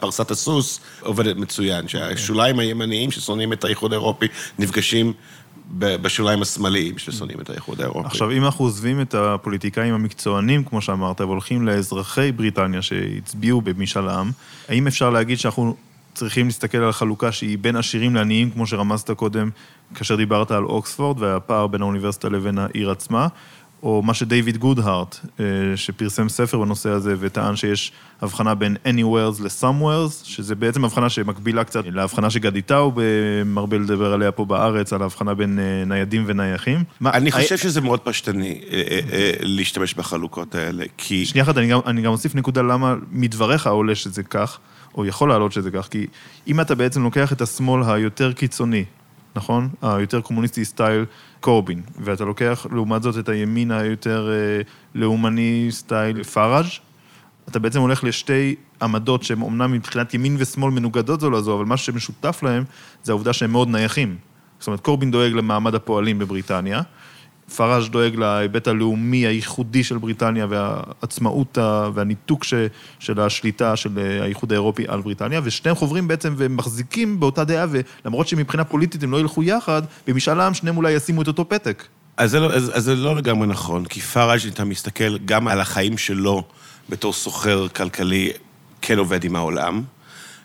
פרסת הסוס עובדת מצוין, שהשוליים הימניים ששונאים את האיחוד האירופי נפגשים בשוליים השמאליים ששונאים את האיחוד האירופי. עכשיו, אם אנחנו עוזבים את הפוליטיקאים המקצוענים, כמו שאמרת, והולכים לאזרחי בריטניה שהצביעו במשאל עם, האם אפשר להגיד שאנחנו צריכים להסתכל על חלוקה שהיא בין עשירים לעניים, כמו שרמזת קודם, כאשר דיברת על אוקספורד והפער בין האוניברסיטה לבין העיר עצמה, או מה שדייוויד גודהארט, אה, שפרסם ספר בנושא הזה וטען שיש הבחנה בין anywheres ל-somewheres, שזה בעצם הבחנה שמקבילה קצת להבחנה שגדי טאו מרבה לדבר עליה פה בארץ, על ההבחנה בין אה, ניידים ונייחים. אני חושב שזה מאוד פשטני אה, להשתמש בחלוקות האלה, כי... שנייה אחת, אני גם אוסיף נקודה למה מדבריך עולה שזה כך. או יכול לעלות שזה כך, כי אם אתה בעצם לוקח את השמאל היותר קיצוני, נכון? היותר קומוניסטי סטייל קורבין, ואתה לוקח לעומת זאת את הימין היותר אה, לאומני סטייל פראז', אתה בעצם הולך לשתי עמדות שהן אומנם מבחינת ימין ושמאל מנוגדות זו לזו, אבל מה שמשותף להם זה העובדה שהם מאוד נייחים. זאת אומרת, קורבין דואג למעמד הפועלים בבריטניה, פראז' דואג להיבט הלאומי הייחודי של בריטניה והעצמאות והניתוק ש, של השליטה של האיחוד האירופי על בריטניה, ושניהם חוברים בעצם ומחזיקים באותה דעה, ולמרות שמבחינה פוליטית הם לא ילכו יחד, במשאל העם שניהם אולי ישימו את אותו פתק. אז זה לא, אז, אז זה לא לגמרי נכון, כי פראז', אתה מסתכל גם על החיים שלו בתור סוחר כלכלי, כן עובד עם העולם.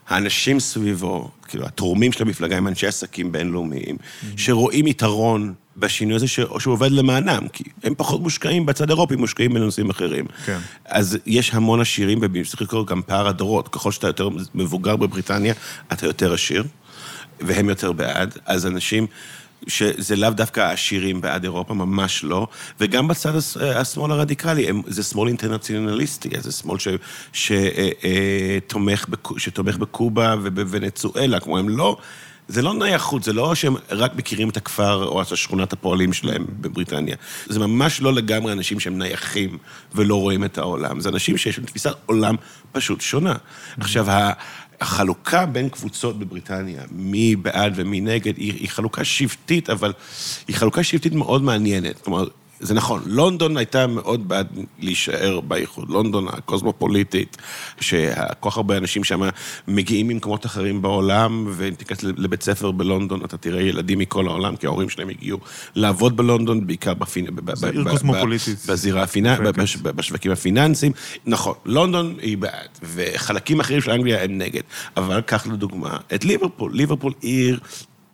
האנשים סביבו, כאילו, התורמים של המפלגה הם אנשי עסקים בינלאומיים, mm-hmm. שרואים יתרון בשינוי הזה ש... שהוא עובד למענם, כי הם פחות מושקעים בצד אירופי, מושקעים בנושאים אחרים. כן. אז יש המון עשירים, וצריך לקרוא גם פער הדורות. ככל שאתה יותר מבוגר בבריטניה, אתה יותר עשיר, והם יותר בעד. אז אנשים... שזה לאו דווקא העשירים בעד אירופה, ממש לא, וגם בצד השמאל הרדיקלי, הם, זה שמאל אינטרנציונליסטי, זה שמאל ש, שתומך, אה, שתומך בקובה ובוונצואלה, כמו הם לא... זה לא נייחות, זה לא שהם רק מכירים את הכפר או את שכונת הפועלים שלהם בבריטניה. זה ממש לא לגמרי אנשים שהם נייחים ולא רואים את העולם. זה אנשים שיש להם תפיסת עולם פשוט שונה. עכשיו, החלוקה בין קבוצות בבריטניה, מי בעד ומי נגד, היא, היא חלוקה שבטית, אבל היא חלוקה שבטית מאוד מעניינת. כלומר, זה נכון, לונדון הייתה מאוד בעד להישאר באיחוד. לונדון הקוסמופוליטית, שכל כך הרבה אנשים שם מגיעים ממקומות אחרים בעולם, ואם תיכנס לבית ספר בלונדון, אתה תראה ילדים מכל העולם, כי ההורים שלהם הגיעו לעבוד בלונדון, בעיקר בפינ... זה עיר קוסמופוליטית. בזירה הפיננסית, בשווקים הפיננסיים. נכון, לונדון היא בעד, וחלקים אחרים של אנגליה הם נגד. אבל קח לדוגמה את ליברפול. ליברפול עיר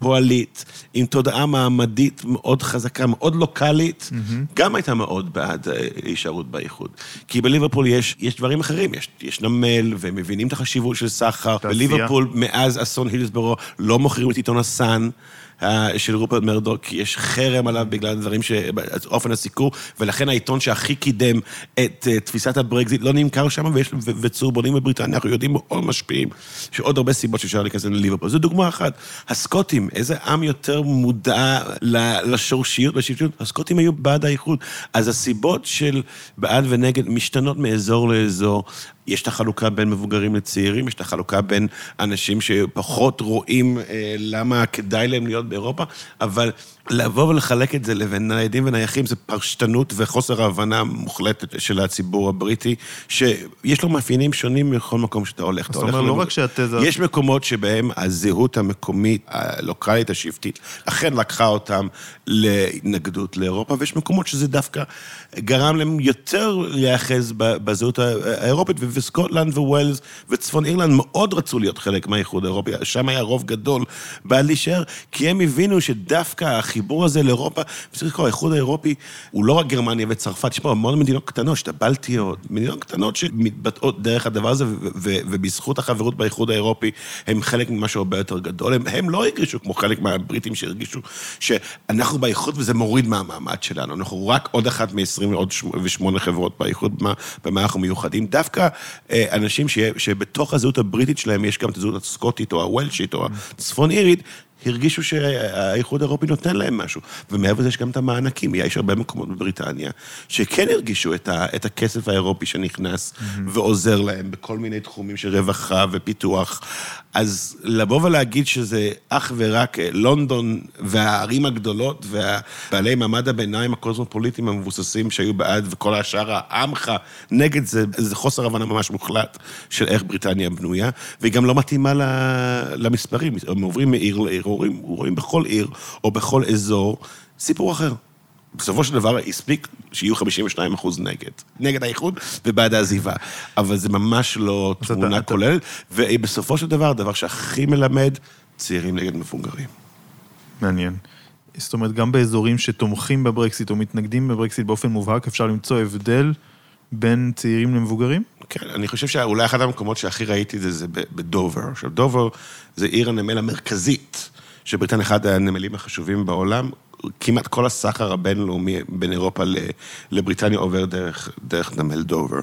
פועלית, עם תודעה מעמדית מאוד חזקה, מאוד לוקאלית, mm-hmm. גם הייתה מאוד בעד אה, הישארות באיחוד. כי בליברפול יש, יש דברים אחרים, יש, יש נמל, והם מבינים את החשיבות של סחר. בליברפול, מאז אסון הילסבורו, לא מוכרים את עיתון הסאן. של רופרט מרדוק, יש חרם עליו בגלל דברים ש... אופן הסיקור, ולכן העיתון שהכי קידם את אה, תפיסת הברקזיט לא נמכר שם, ויש... וצורבונים בבריטניה, אנחנו יודעים מאוד משפיעים, יש עוד הרבה סיבות שאפשר להיכנס לליברפול. זו דוגמה אחת. הסקוטים, איזה עם יותר מודע לשורשיות, לשבטיות, הסקוטים היו בעד האיחוד. אז הסיבות של בעד ונגד משתנות מאזור לאזור. יש את החלוקה בין מבוגרים לצעירים, יש את החלוקה בין אנשים שפחות רואים אה, למה כדאי להם להיות באירופה, אבל לבוא ולחלק את זה לבין ניידים ונייחים זה פרשתנות וחוסר הבנה מוחלטת של הציבור הבריטי, שיש לו מאפיינים שונים מכל מקום שאתה הולך. זאת אומרת, לא רק שהתזה... יש מקומות שבהם הזהות המקומית, הלוקאלית, השבטית, אכן לקחה אותם להתנגדות לאירופה, ויש מקומות שזה דווקא גרם להם יותר להיאחז בזהות האירופית, וסקוטלנד וווילס וצפון אירלנד מאוד רצו להיות חלק מהאיחוד האירופי, שם היה רוב גדול בעד להישאר, כי הם הבינו שדווקא החיבור הזה לאירופה, וצריך לקרוא, האיחוד האירופי הוא לא רק גרמניה וצרפת, יש פה המון מדינות קטנות, יש את הבלטיות, מדינות קטנות שמתבטאות דרך הדבר הזה, ובזכות החברות באיחוד האירופי, הם חלק ממשהו הרבה יותר גדול. הם, הם לא הרגישו כמו חלק מהבריטים שהרגישו שאנחנו באיחוד וזה מוריד מהמעמד שלנו, אנחנו רק עוד אחת מ-28 חברות באיחוד, במה אנחנו מיוחדים. דווקא אה, אנשים ש, שבתוך הזהות הבריטית שלהם יש גם את הזהות הסקוטית או הוולשית או הצפון אירית, הרגישו שהאיחוד האירופי נותן להם משהו. ומעבר לזה יש גם את המענקים. יש הרבה מקומות בבריטניה שכן הרגישו את, ה, את הכסף האירופי שנכנס mm-hmm. ועוזר להם בכל מיני תחומים של רווחה ופיתוח. אז לבוא ולהגיד שזה אך ורק לונדון והערים הגדולות והבעלי מעמד הביניים הקוסמופוליטיים המבוססים שהיו בעד וכל השאר העמך נגד זה, זה חוסר הבנה ממש מוחלט של איך בריטניה בנויה, והיא גם לא מתאימה למספרים. הם עוברים מעיר לעיר, רואים, רואים בכל עיר או בכל אזור סיפור אחר. בסופו של דבר הספיק שיהיו 52 אחוז נגד. נגד האיחוד ובעד העזיבה. אבל זה ממש לא תמונה אתה, כוללת, ובסופו של דבר, הדבר שהכי מלמד, צעירים נגד מבוגרים. מעניין. זאת אומרת, גם באזורים שתומכים בברקסיט או מתנגדים בברקסיט באופן מובהק, אפשר למצוא הבדל בין צעירים למבוגרים? כן, אני חושב שאולי אחד המקומות שהכי ראיתי את זה, זה בדובר. עכשיו, דובר זה עיר הנמל המרכזית, של בריטניה, אחד הנמלים החשובים בעולם, כמעט כל הסחר הבינלאומי בין אירופה לבריטניה עובר דרך, דרך נמל דובר.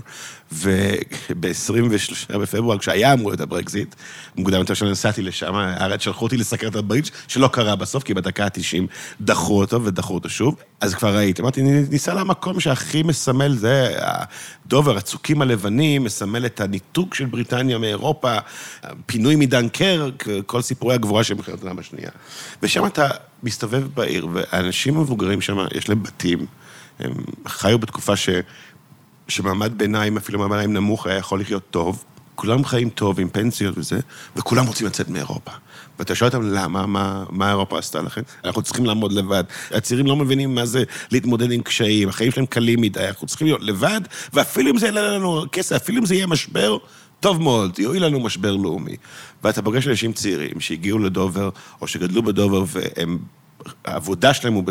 וב-23 בפברואר, כשהיה אמור להיות הברקזיט, מוקדם יותר שנסעתי לשם, הארץ שלחו אותי לסקר את הברקזיט שלא קרה בסוף, כי בדקה ה-90 דחו אותו ודחו אותו שוב. אז כבר ראיתי, אמרתי, ניסע למקום שהכי מסמל, זה הדובר, הצוקים הלבנים, מסמל את הניתוק של בריטניה מאירופה, פינוי מדנקרק, כל סיפורי הגבורה של מלחמת העולם השנייה. ושם אתה מסתובב בעיר, והאנשים המבוגרים שם, יש להם בתים, הם חיו בתקופה ש... שמעמד ביניים, אפילו מעמד ביניים נמוך, היה יכול לחיות טוב. כולם חיים טוב עם פנסיות וזה, וכולם רוצים לצאת מאירופה. ואתה שואל אותם, למה? מה, מה אירופה עשתה לכם? אנחנו צריכים לעמוד לבד. הצעירים לא מבינים מה זה להתמודד עם קשיים, החיים שלהם קלים מדי, אנחנו צריכים להיות לבד, ואפילו אם זה יעלה לנו כסף, אפילו אם זה יהיה משבר, טוב מאוד, יועיל לנו משבר לאומי. ואתה פוגש אנשים צעירים שהגיעו לדובר, או שגדלו בדובר, והם העבודה שלהם הוא,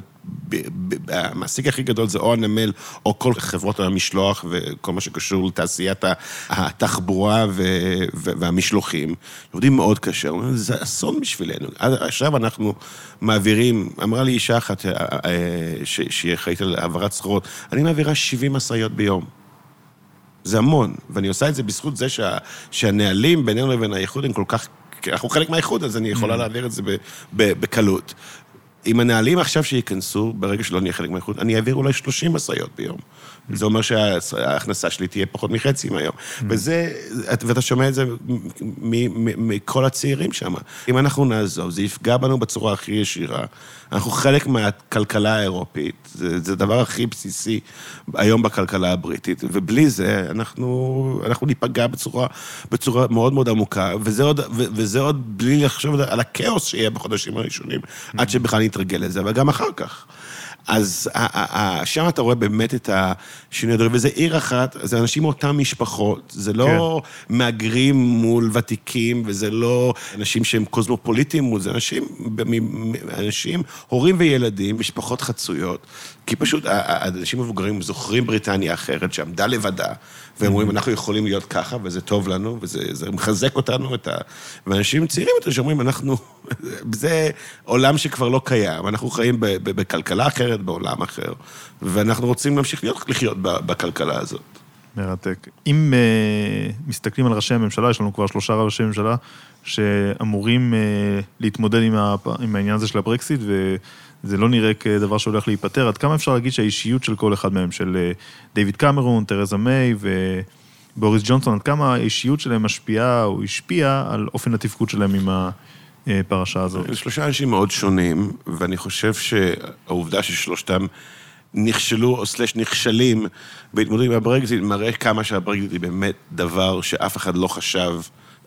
המעסיק הכי גדול זה או הנמל, או כל חברות המשלוח וכל מה שקשור לתעשיית התחבורה והמשלוחים. עובדים מאוד קשה, זה אסון בשבילנו. עכשיו אנחנו מעבירים, אמרה לי אישה אחת אה, אה, שהיא אחראית על העברת סחורות, אני מעבירה 70 משאיות ביום. זה המון, ואני עושה את זה בזכות זה שה, שהנהלים בינינו לבין האיחוד הם כל כך... אנחנו חלק מהאיחוד, אז אני יכולה mm. להעביר את זה בקלות. עם הנהלים עכשיו שייכנסו, ברגע שלא נהיה חלק מהאיחוד, אני אעביר אולי 30 משאיות ביום. זה אומר שההכנסה שלי תהיה פחות מחצי מהיום. וזה, ואתה שומע את זה מכל הצעירים שם. אם אנחנו נעזוב, זה יפגע בנו בצורה הכי ישירה. אנחנו חלק מהכלכלה האירופית, זה, זה הדבר הכי בסיסי היום בכלכלה הבריטית, ובלי זה אנחנו, אנחנו ניפגע בצורה, בצורה מאוד מאוד עמוקה, וזה עוד, וזה עוד בלי לחשוב על הכאוס שיהיה בחודשים הראשונים, עד שבכלל נתרגל לזה, אבל גם אחר כך. אז שם אתה רואה באמת את השינוי הדברים, וזה עיר אחת, זה אנשים מאותן משפחות, זה לא כן. מהגרים מול ותיקים, וזה לא אנשים שהם קוסמופוליטיים זה אנשים, אנשים, הורים וילדים, משפחות חצויות, כי פשוט האנשים המבוגרים זוכרים בריטניה אחרת, שעמדה לבדה, והם אומרים, אנחנו יכולים להיות ככה, וזה טוב לנו, וזה מחזק אותנו, את ה... ואנשים צעירים יותר שאומרים, אנחנו... [laughs] זה עולם שכבר לא קיים, אנחנו חיים בכלכלה אחרת, בעולם אחר, ואנחנו רוצים להמשיך להיות, לחיות בכלכלה הזאת. מרתק. אם uh, מסתכלים על ראשי הממשלה, יש לנו כבר שלושה ראשי ממשלה שאמורים uh, להתמודד עם, ה, עם העניין הזה של הברקסיט, וזה לא נראה כדבר שהולך להיפטר. עד כמה אפשר להגיד שהאישיות של כל אחד מהם, של uh, דיוויד קמרון, תרזה מיי ו... בוריס ג'ונסון, עד כמה האישיות שלהם משפיעה או השפיעה על אופן התפקוד שלהם עם הפרשה הזאת. שלושה אנשים מאוד שונים, ואני חושב שהעובדה ששלושתם נכשלו או slash נכשלים בהתמודדות עם הברקזיט, מראה כמה שהברקזיט היא באמת דבר שאף אחד לא חשב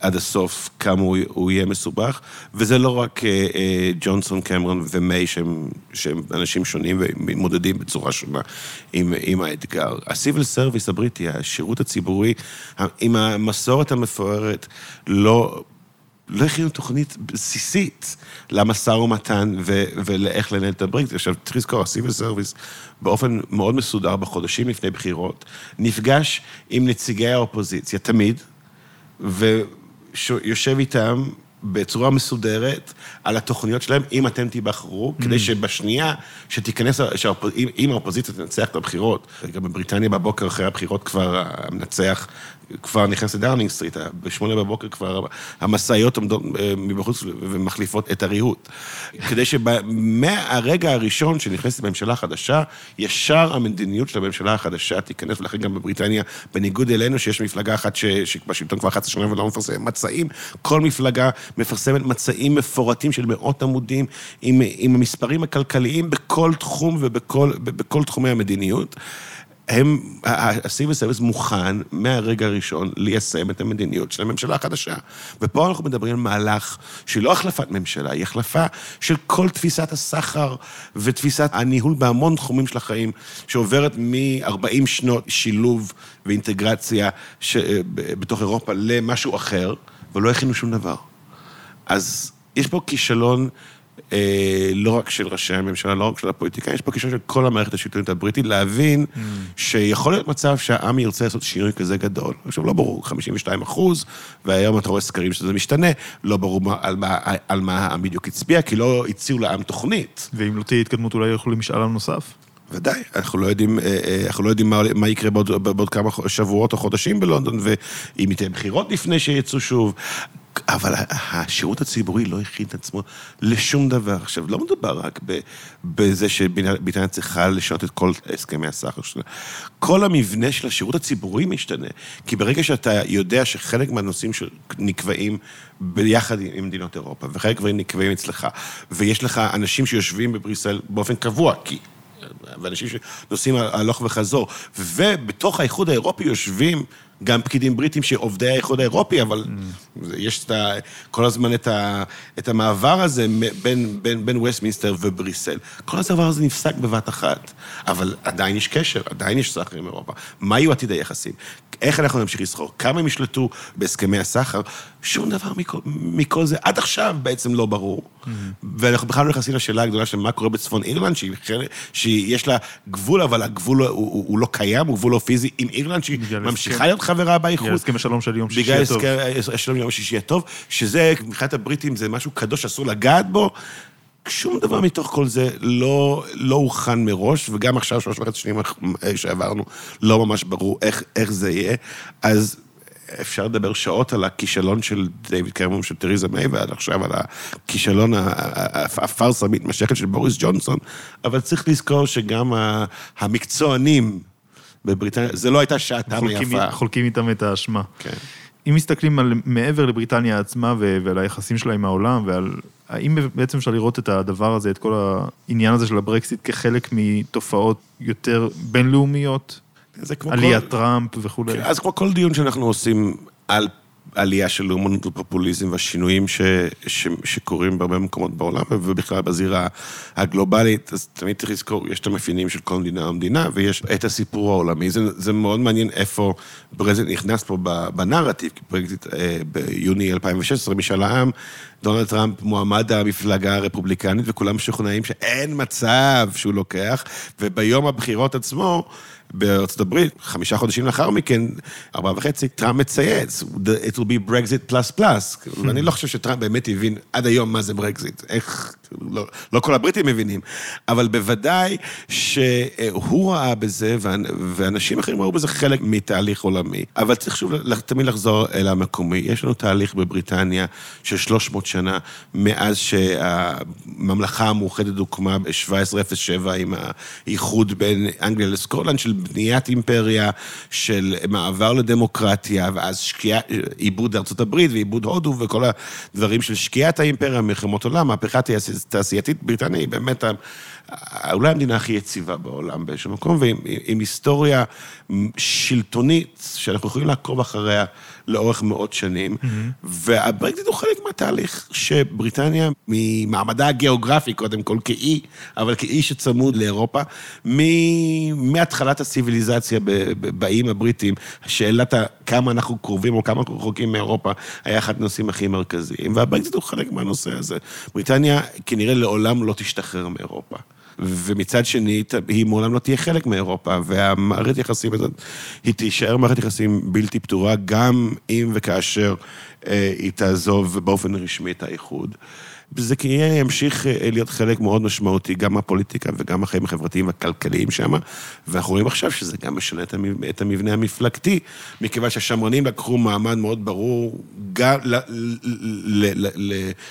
עד הסוף כמה הוא, הוא יהיה מסובך, וזה לא רק אה, אה, ג'ונסון, קמרון ומיי שהם, שהם אנשים שונים ומתמודדים בצורה שונה עם, עם האתגר. ה civil service הבריטי, השירות הציבורי, עם המסורת המפוארת, לא... לא הכינו תוכנית בסיסית למשא ומתן ו- ולאיך לנהל את הברקזיט. עכשיו, צריך לזכור, ה civil service באופן מאוד מסודר בחודשים לפני בחירות, נפגש עם נציגי האופוזיציה, תמיד, ויושב איתם בצורה מסודרת על התוכניות שלהם, אם אתם תיבחרו, mm. כדי שבשנייה שתיכנס, אם האופוזיציה תנצח את הבחירות, גם בבריטניה בבוקר אחרי הבחירות כבר המנצח כבר נכנס לדאונינג סטריט, בשמונה בבוקר כבר המשאיות עומדות אה, מבחוץ ומחליפות את הריהוט. כדי שמהרגע הראשון שנכנסת לממשלה חדשה, ישר המדיניות של הממשלה החדשה תיכנס, ולכן גם בבריטניה, בניגוד אלינו, שיש מפלגה אחת שבשלטון כבר 11 שנה ולא מפרסמת מצעים, כל מפלגה מפרסמת מצעים מפורטים של מאות עמודים, עם, עם המספרים הכלכליים בכל תחום ובכל תחומי המדיניות. הם, הסיביל סרוויס מוכן מהרגע הראשון ליישם את המדיניות של הממשלה החדשה. ופה אנחנו מדברים על מהלך של לא החלפת ממשלה, היא החלפה של כל תפיסת הסחר ותפיסת הניהול בהמון תחומים של החיים, שעוברת מ-40 שנות שילוב ואינטגרציה ש... בתוך אירופה למשהו אחר, ולא הכינו שום דבר. אז יש פה כישלון אה, לא רק של ראשי הממשלה, לא רק של הפוליטיקאים, יש פה קישור של כל המערכת השלטונית הבריטית, להבין mm. שיכול להיות מצב שהעם ירצה לעשות שינוי כזה גדול. עכשיו, לא ברור, 52 אחוז, והיום אתה רואה סקרים שזה משתנה, לא ברור מה, על, מה, על מה העם בדיוק הצביע, כי לא הציעו לעם תוכנית. ואם לא תהיה התקדמות, אולי ילכו למשאל עם נוסף? ודאי, אנחנו לא יודעים, אה, אה, אנחנו לא יודעים מה, מה יקרה בעוד, בעוד כמה שבועות או חודשים בלונדון, ואם יתהיה בחירות לפני שיצאו שוב. אבל השירות הציבורי לא הכין את עצמו לשום דבר. עכשיו, לא מדובר רק בזה שבריטניה צריכה לשנות את כל הסכמי הסחר שלה. כל המבנה של השירות הציבורי משתנה. כי ברגע שאתה יודע שחלק מהנושאים שנקבעים ביחד עם מדינות אירופה, וחלק דברים נקבעים אצלך, ויש לך אנשים שיושבים בבריסל באופן קבוע, כי ואנשים שנוסעים הלוך וחזור, ובתוך האיחוד האירופי יושבים גם פקידים בריטים שעובדים באיחוד האירופי, אבל mm. יש את ה, כל הזמן את, ה, את המעבר הזה בין, בין, בין וסטמינסטר ובריסל. כל הדבר הזה נפסק בבת אחת, אבל עדיין יש קשר, עדיין יש סחר עם אירופה. מה יהיו עתיד היחסים? איך אנחנו נמשיך לסחור? כמה הם ישלטו בהסכמי הסחר? שום דבר מכל, מכל זה עד עכשיו בעצם לא ברור. Mm-hmm. ואנחנו בכלל לא נכנסים לשאלה הגדולה של מה קורה בצפון אירלנד, שהיא, שיש לה גבול, אבל הגבול הוא, הוא, הוא לא קיים, הוא גבול לא פיזי עם אירלנד, שהיא ממשיכה להיות חברה באיחוד. בגלל הסכם השלום של יום שישי הטוב. בגלל הסכם השלום של יום שישי הטוב, שזה, מבחינת הבריטים זה משהו קדוש, אסור לגעת בו. שום דבר מתוך כל זה לא, לא הוכן מראש, וגם עכשיו, שלוש וחצי שנים שעברנו, לא ממש ברור איך, איך זה יהיה. אז אפשר לדבר שעות על הכישלון של דיוויד קרמון של תריזה מיי, ועד עכשיו על הכישלון, הפארסה המתמשכת של בוריס ג'ונסון, אבל צריך לזכור שגם המקצוענים בבריטניה, זה לא הייתה שעתם היפה. חולקים איתם את האשמה. כן. אם מסתכלים על מעבר לבריטניה עצמה ועל היחסים שלה עם העולם, ועל האם בעצם אפשר לראות את הדבר הזה, את כל העניין הזה של הברקסיט, כחלק מתופעות יותר בינלאומיות? עליית כל... טראמפ וכולי. כן, אז כמו כל דיון שאנחנו עושים על עלייה של לאומנות ופופוליזם והשינויים ש, ש, שקורים בהרבה מקומות בעולם, ובכלל בזירה הגלובלית, אז תמיד צריך לזכור, יש את המאפיינים של כל מדינה ומדינה, ויש את הסיפור העולמי. זה, זה מאוד מעניין איפה ברזיט נכנס פה בנרטיב, כי ברזיט אה, ביוני 2016, משאל העם, דונלד טראמפ מועמד המפלגה הרפובליקנית, וכולם משוכנעים שאין מצב שהוא לוקח, וביום הבחירות עצמו, בארצות הברית, חמישה חודשים לאחר מכן, ארבעה וחצי, טראמפ מצייץ, it will be Brexit plus plus, ואני לא חושב שטראמפ באמת הבין עד היום מה זה ברקזיט, איך... לא, לא כל הבריטים מבינים, אבל בוודאי שהוא ראה בזה, ואנשים אחרים ראו בזה חלק מתהליך עולמי. אבל צריך שוב תמיד לחזור אל המקומי. יש לנו תהליך בבריטניה של 300 שנה, מאז שהממלכה המאוחדת הוקמה ב-1707 עם האיחוד בין אנגליה לסקוטלנד, של בניית אימפריה, של מעבר לדמוקרטיה, ואז שקיעה, עיבוד ארצות הברית ועיבוד הודו וכל הדברים של שקיעת האימפריה, מלחמות עולם, מהפכה תעשייתית, בריטניה היא באמת אולי המדינה הכי יציבה בעולם באיזשהו מקום, ועם עם היסטוריה שלטונית שאנחנו יכולים לעקוב אחריה לאורך מאות שנים, mm-hmm. והברקזיט הוא חלק מהתהליך שבריטניה, ממעמדה הגיאוגרפי, קודם כל כאי, אבל כאי שצמוד לאירופה, מהתחלת הציוויליזציה באיים הבריטים, שאלת כמה אנחנו קרובים או כמה אנחנו רחוקים מאירופה, היה אחד הנושאים הכי מרכזיים, והברקזיט הוא חלק מהנושא הזה. בריטניה כנראה לעולם לא תשתחרר מאירופה. ומצד שני, היא מעולם לא תהיה חלק מאירופה, והמערכת יחסים הזאת, היא תישאר מערכת יחסים בלתי פתורה, גם אם וכאשר אה, היא תעזוב באופן רשמי את האיחוד. זה כנראה ימשיך אה, להיות חלק מאוד משמעותי, גם מהפוליטיקה וגם מהחיים החברתיים והכלכליים שם, ואנחנו רואים עכשיו שזה גם משנה את המבנה המפלגתי, מכיוון שהשמרנים לקחו מעמד מאוד ברור, גם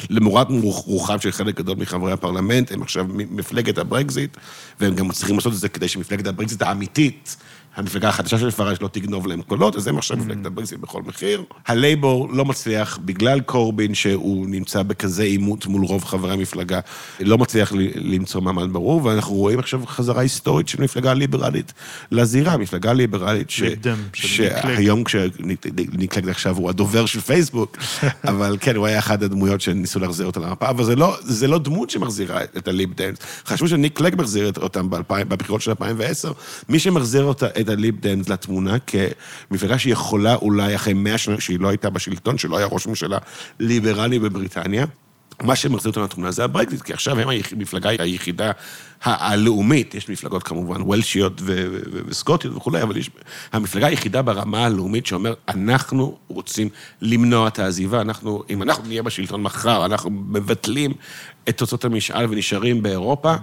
למורת רוחם של חלק גדול מחברי הפרלמנט, הם עכשיו מפלגת הברקזיט, והם גם צריכים לעשות את זה כדי שמפלגת הברקזיט האמיתית, המפלגה החדשה של פראז' לא תגנוב להם קולות, אז הם עכשיו mm. מפלגת הברקזיט בכל מחיר. הלייבור לא מצליח, בגלל קורבין, שהוא נמצא בכזה עימות מול רוב חברי המפלגה, לא מצליח למצוא מעמד ברור, ואנחנו רואים עכשיו חזרה היסטורית של מפלגה ליברלית לזירה, מפלגה ליברלית, ש... שהיום כשניק קלג עכשיו הוא הדובר של פייסבוק, [laughs] אבל כן, הוא היה אחד הדמויות שניסו להחזיר אותה למפה, אבל זה לא, זה לא דמות שמחזירה את ה Lib. חשבו שניק קלג מחזיר אותם בבחירות של 2010, מי שמחזיר אותה... את ה Lib Dems לתמונה כמפלגה שיכולה אולי אחרי מאה שנה שהיא לא הייתה בשלטון, שלא היה ראש ממשלה ליברלי בבריטניה. מה שמחזיר אותנו לתמונה זה הברקזיט, כי עכשיו הם המפלגה היחידה הלאומית, יש מפלגות כמובן וולשיות וסקוטיות וכולי, אבל יש המפלגה היחידה ברמה הלאומית שאומר, אנחנו רוצים למנוע את העזיבה, אנחנו, אם אנחנו נהיה בשלטון מחר, אנחנו מבטלים את תוצאות המשאל ונשארים באירופה.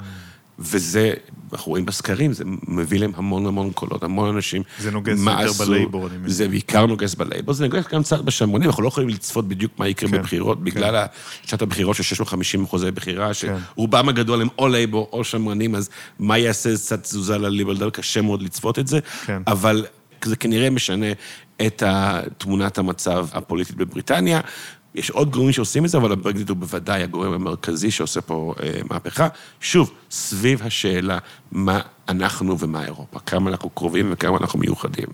וזה, אנחנו רואים בסקרים, זה מביא להם המון המון קולות, המון אנשים. זה נוגס יותר בלייבור, אני מבין. זה בעיקר נוגס בלייבור, זה נוגס גם קצת בשמרנים, אנחנו לא יכולים לצפות בדיוק מה יקרה כן, בבחירות, כן. בגלל שיטת הבחירות של 650 אזורי בחירה, כן. שרובם הגדול הם או לייבור או שמרנים, אז מה יעשה קצת תזוזה לליברל, קשה מאוד לצפות את זה, כן. אבל זה כנראה משנה את תמונת המצב הפוליטית בבריטניה, יש עוד גורמים שעושים את זה, אבל הברקזיט הוא בוודאי הגורם המרכזי שעושה פה אה, מהפכה. שוב, סביב השאלה מה אנחנו ומה אירופה, כמה אנחנו קרובים וכמה אנחנו מיוחדים.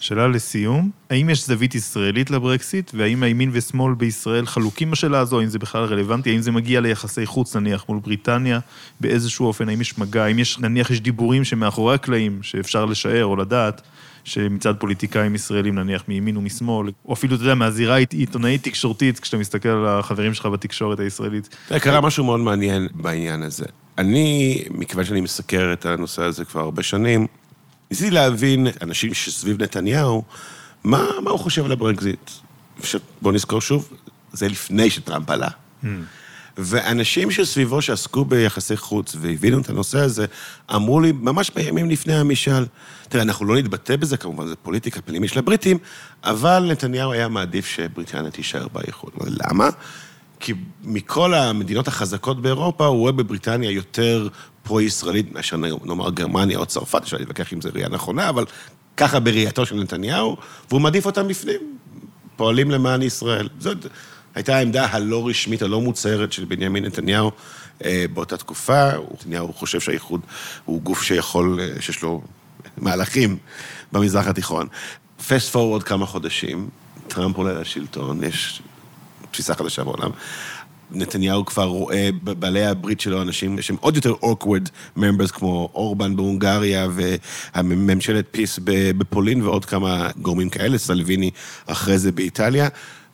שאלה לסיום, האם יש זווית ישראלית לברקסיט, והאם הימין ושמאל בישראל חלוקים בשאלה הזו, האם זה בכלל רלוונטי, האם זה מגיע ליחסי חוץ נניח מול בריטניה, באיזשהו אופן, האם יש מגע, האם יש, נניח יש דיבורים שמאחורי הקלעים, שאפשר לשער או לדעת, שמצד פוליטיקאים ישראלים, נניח מימין ומשמאל, או אפילו, אתה יודע, מהזירה עיתונאית תקשורתית, כשאתה מסתכל על החברים שלך בתקשורת הישראלית. קרה משהו מאוד מעניין בעניין הזה. אני, מכיוון שאני מסקר את הנושא הזה כבר הרבה שנים, ניסיתי להבין אנשים שסביב נתניהו, מה, מה הוא חושב על הברקזיט. בואו נזכור שוב, זה לפני שטראמפ עלה. Hmm. ואנשים שסביבו שעסקו ביחסי חוץ והבינו את הנושא הזה, אמרו לי, ממש בימים לפני המשאל, תראה, אנחנו לא נתבטא בזה, כמובן, זה פוליטיקה פנימית של הבריטים, אבל נתניהו היה מעדיף שבריטניה תישאר באיחוד. למה? כי מכל המדינות החזקות באירופה, הוא רואה בבריטניה יותר פרו-ישראלית מאשר נאמר גרמניה או צרפת, אפשר להתווכח אם זו ראייה נכונה, אבל ככה בראייתו של נתניהו, והוא מעדיף אותם בפנים. פועלים למען ישראל. זאת הייתה העמדה הלא רשמית, הלא מוצהרת של בנימין נתניהו אה, באותה תקופה. נתניהו חושב שהאיחוד הוא גוף שיכול, אה, שיש לו מהלכים במזרח התיכון. פסט פורוורד כמה חודשים, טראמפ עולה לשלטון, יש תפיסה חדשה בעולם. נתניהו כבר רואה בבעלי הברית שלו אנשים שהם עוד יותר awkward members, כמו אורבן בהונגריה וממשלת פיס בפולין ועוד כמה גורמים כאלה, סלוויני אחרי זה באיטליה,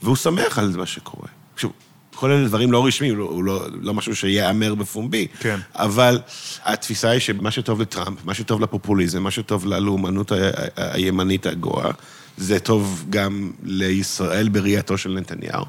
והוא שמח על מה שקורה. שוב, כל אלה דברים לא רשמיים, הוא לא, לא משהו שייאמר בפומבי. כן. אבל התפיסה היא שמה שטוב לטראמפ, מה שטוב לפופוליזם, מה שטוב ללאומנות הימנית הגואה, זה טוב גם לישראל בראייתו של נתניהו.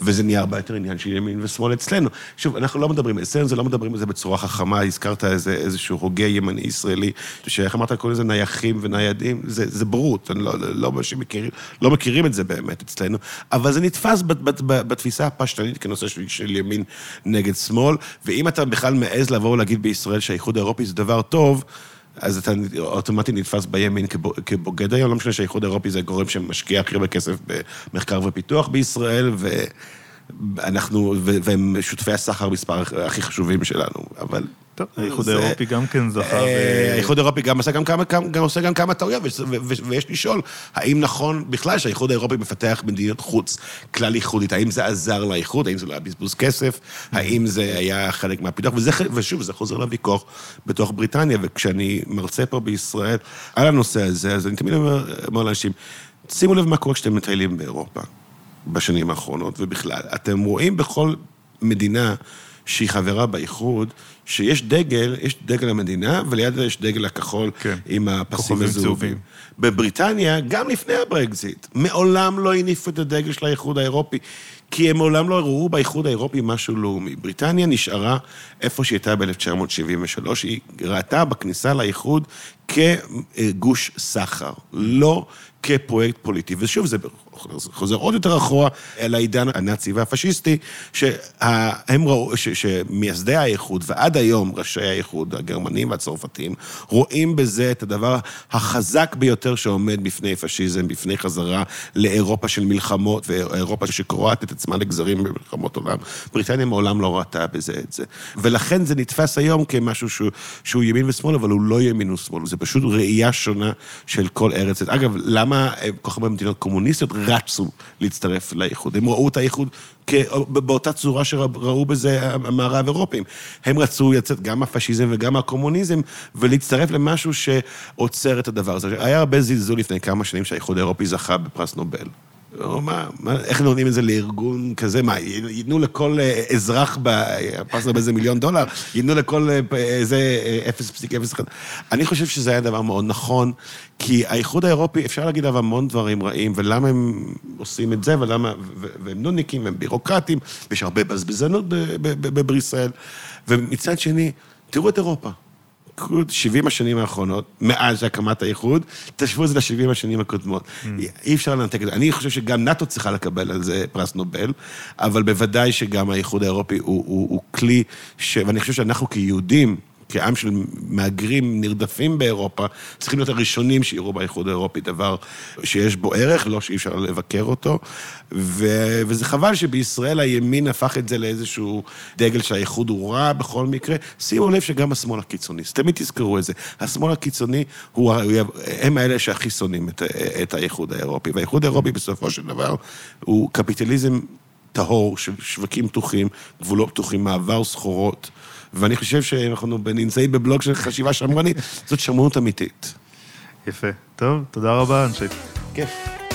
וזה נהיה הרבה יותר עניין של ימין ושמאל אצלנו. שוב, אנחנו לא מדברים, אצלנו זה לא מדברים על זה בצורה חכמה, הזכרת איזה, איזשהו הוגה ימני ישראלי, שאיך אמרת, קוראים לזה נייחים וניידים, זה, זה ברות, לא, לא, לא, מכירים, לא מכירים את זה באמת אצלנו, אבל זה נתפס בתפיסה הפשטנית כנושא של, של ימין נגד שמאל, ואם אתה בכלל מעז לבוא ולהגיד בישראל שהאיחוד האירופי זה דבר טוב, אז אתה אוטומטית נתפס בימין כבוגד היום, לא משנה שהאיחוד האירופי זה גורם שמשקיע הכי הרבה כסף במחקר ופיתוח בישראל, ואנחנו, והם שותפי הסחר מספר הכי חשובים שלנו, אבל... טוב, האיחוד האירופי גם כן זכה. אה, האיחוד האירופי גם עושה גם כמה, גם עושה גם כמה טעויות, ויש לשאול, האם נכון בכלל שהאיחוד האירופי מפתח מדיניות חוץ כלל ייחודית? האם זה עזר לאיחוד? האם זה לא היה בזבוז כסף? האם זה היה חלק מהפיתוח? ושוב, זה חוזר לוויכוח בתוך בריטניה, וכשאני מרצה פה בישראל על הנושא הזה, אז אני תמיד אומר לאנשים, שימו לב מה קורה כשאתם מטיילים באירופה בשנים האחרונות, ובכלל. אתם רואים בכל מדינה שהיא חברה באיחוד, שיש דגל, יש דגל המדינה, וליד זה יש דגל הכחול כן. עם הפסים הזהובים. בבריטניה, גם לפני הברקזיט, מעולם לא הניפו את הדגל של האיחוד האירופי, כי הם מעולם לא ראו באיחוד האירופי משהו לאומי. בריטניה נשארה איפה שהיא הייתה ב-1973, היא ראתה בכניסה לאיחוד כגוש סחר, לא כפרויקט פוליטי. ושוב, זה חוזר עוד יותר אחורה אל העידן הנאצי והפשיסטי, שהם ראו, ש, שמייסדי האיחוד ועד היום ראשי האיחוד, הגרמנים והצרפתים, רואים בזה את הדבר החזק ביותר שעומד בפני פשיזם, בפני חזרה לאירופה של מלחמות, ואירופה שקורעת את עצמה לגזרים במלחמות עולם. בריטניה מעולם לא ראתה בזה את זה. ולכן זה נתפס היום כמשהו שהוא, שהוא ימין ושמאל, אבל הוא לא ימין ושמאל, זה פשוט ראייה שונה של כל ארץ. אגב, למה כל כך הרבה מדינות קומוניסטיות רצו להצטרף לאיחוד? הם ראו את האיחוד באותה צורה שראו בזה המערב אירופים. הם רצו לצאת גם מהפשיזם וגם מהקומוניזם, ולהצטרף למשהו שעוצר את הדבר הזה. היה הרבה זלזול לפני כמה שנים שהאיחוד האירופי זכה בפרס נובל. מה, מה, איך נותנים את זה לארגון כזה? מה, ייתנו לכל אה, אזרח, פרסנו באיזה מיליון דולר, ייתנו לכל אה, איזה 0.01. אה, אני חושב שזה היה דבר מאוד נכון, כי האיחוד האירופי, אפשר להגיד עליו המון דברים רעים, ולמה הם עושים את זה, ולמה, והם נודניקים, והם בירוקרטים, ויש הרבה בזבזנות בבריסל. ומצד שני, תראו את אירופה. 70 השנים האחרונות, מאז הקמת האיחוד, תשוו את זה ל-70 השנים הקודמות. Mm. אי אפשר לנתק את זה. אני חושב שגם נאט"ו צריכה לקבל על זה פרס נובל, אבל בוודאי שגם האיחוד האירופי הוא, הוא, הוא כלי, ש... ואני חושב שאנחנו כיהודים, כעם של מהגרים נרדפים באירופה, צריכים להיות הראשונים שיראו באיחוד האירופי דבר שיש בו ערך, לא שאי אפשר לבקר אותו. ו... וזה חבל שבישראל הימין הפך את זה לאיזשהו דגל שהאיחוד הוא רע בכל מקרה. שימו לב שגם השמאל הקיצוני, תמיד תזכרו את זה, השמאל הקיצוני, הוא... הם האלה שהכי שונאים את, את האיחוד האירופי. והאיחוד האירופי בסופו של דבר הוא קפיטליזם טהור של שווקים פתוחים, גבולות פתוחים, מעבר סחורות. ואני חושב שאנחנו נמצאים בבלוג של חשיבה שמרנית, זאת שמרנות אמיתית. יפה. טוב, תודה רבה, אנשי. כיף.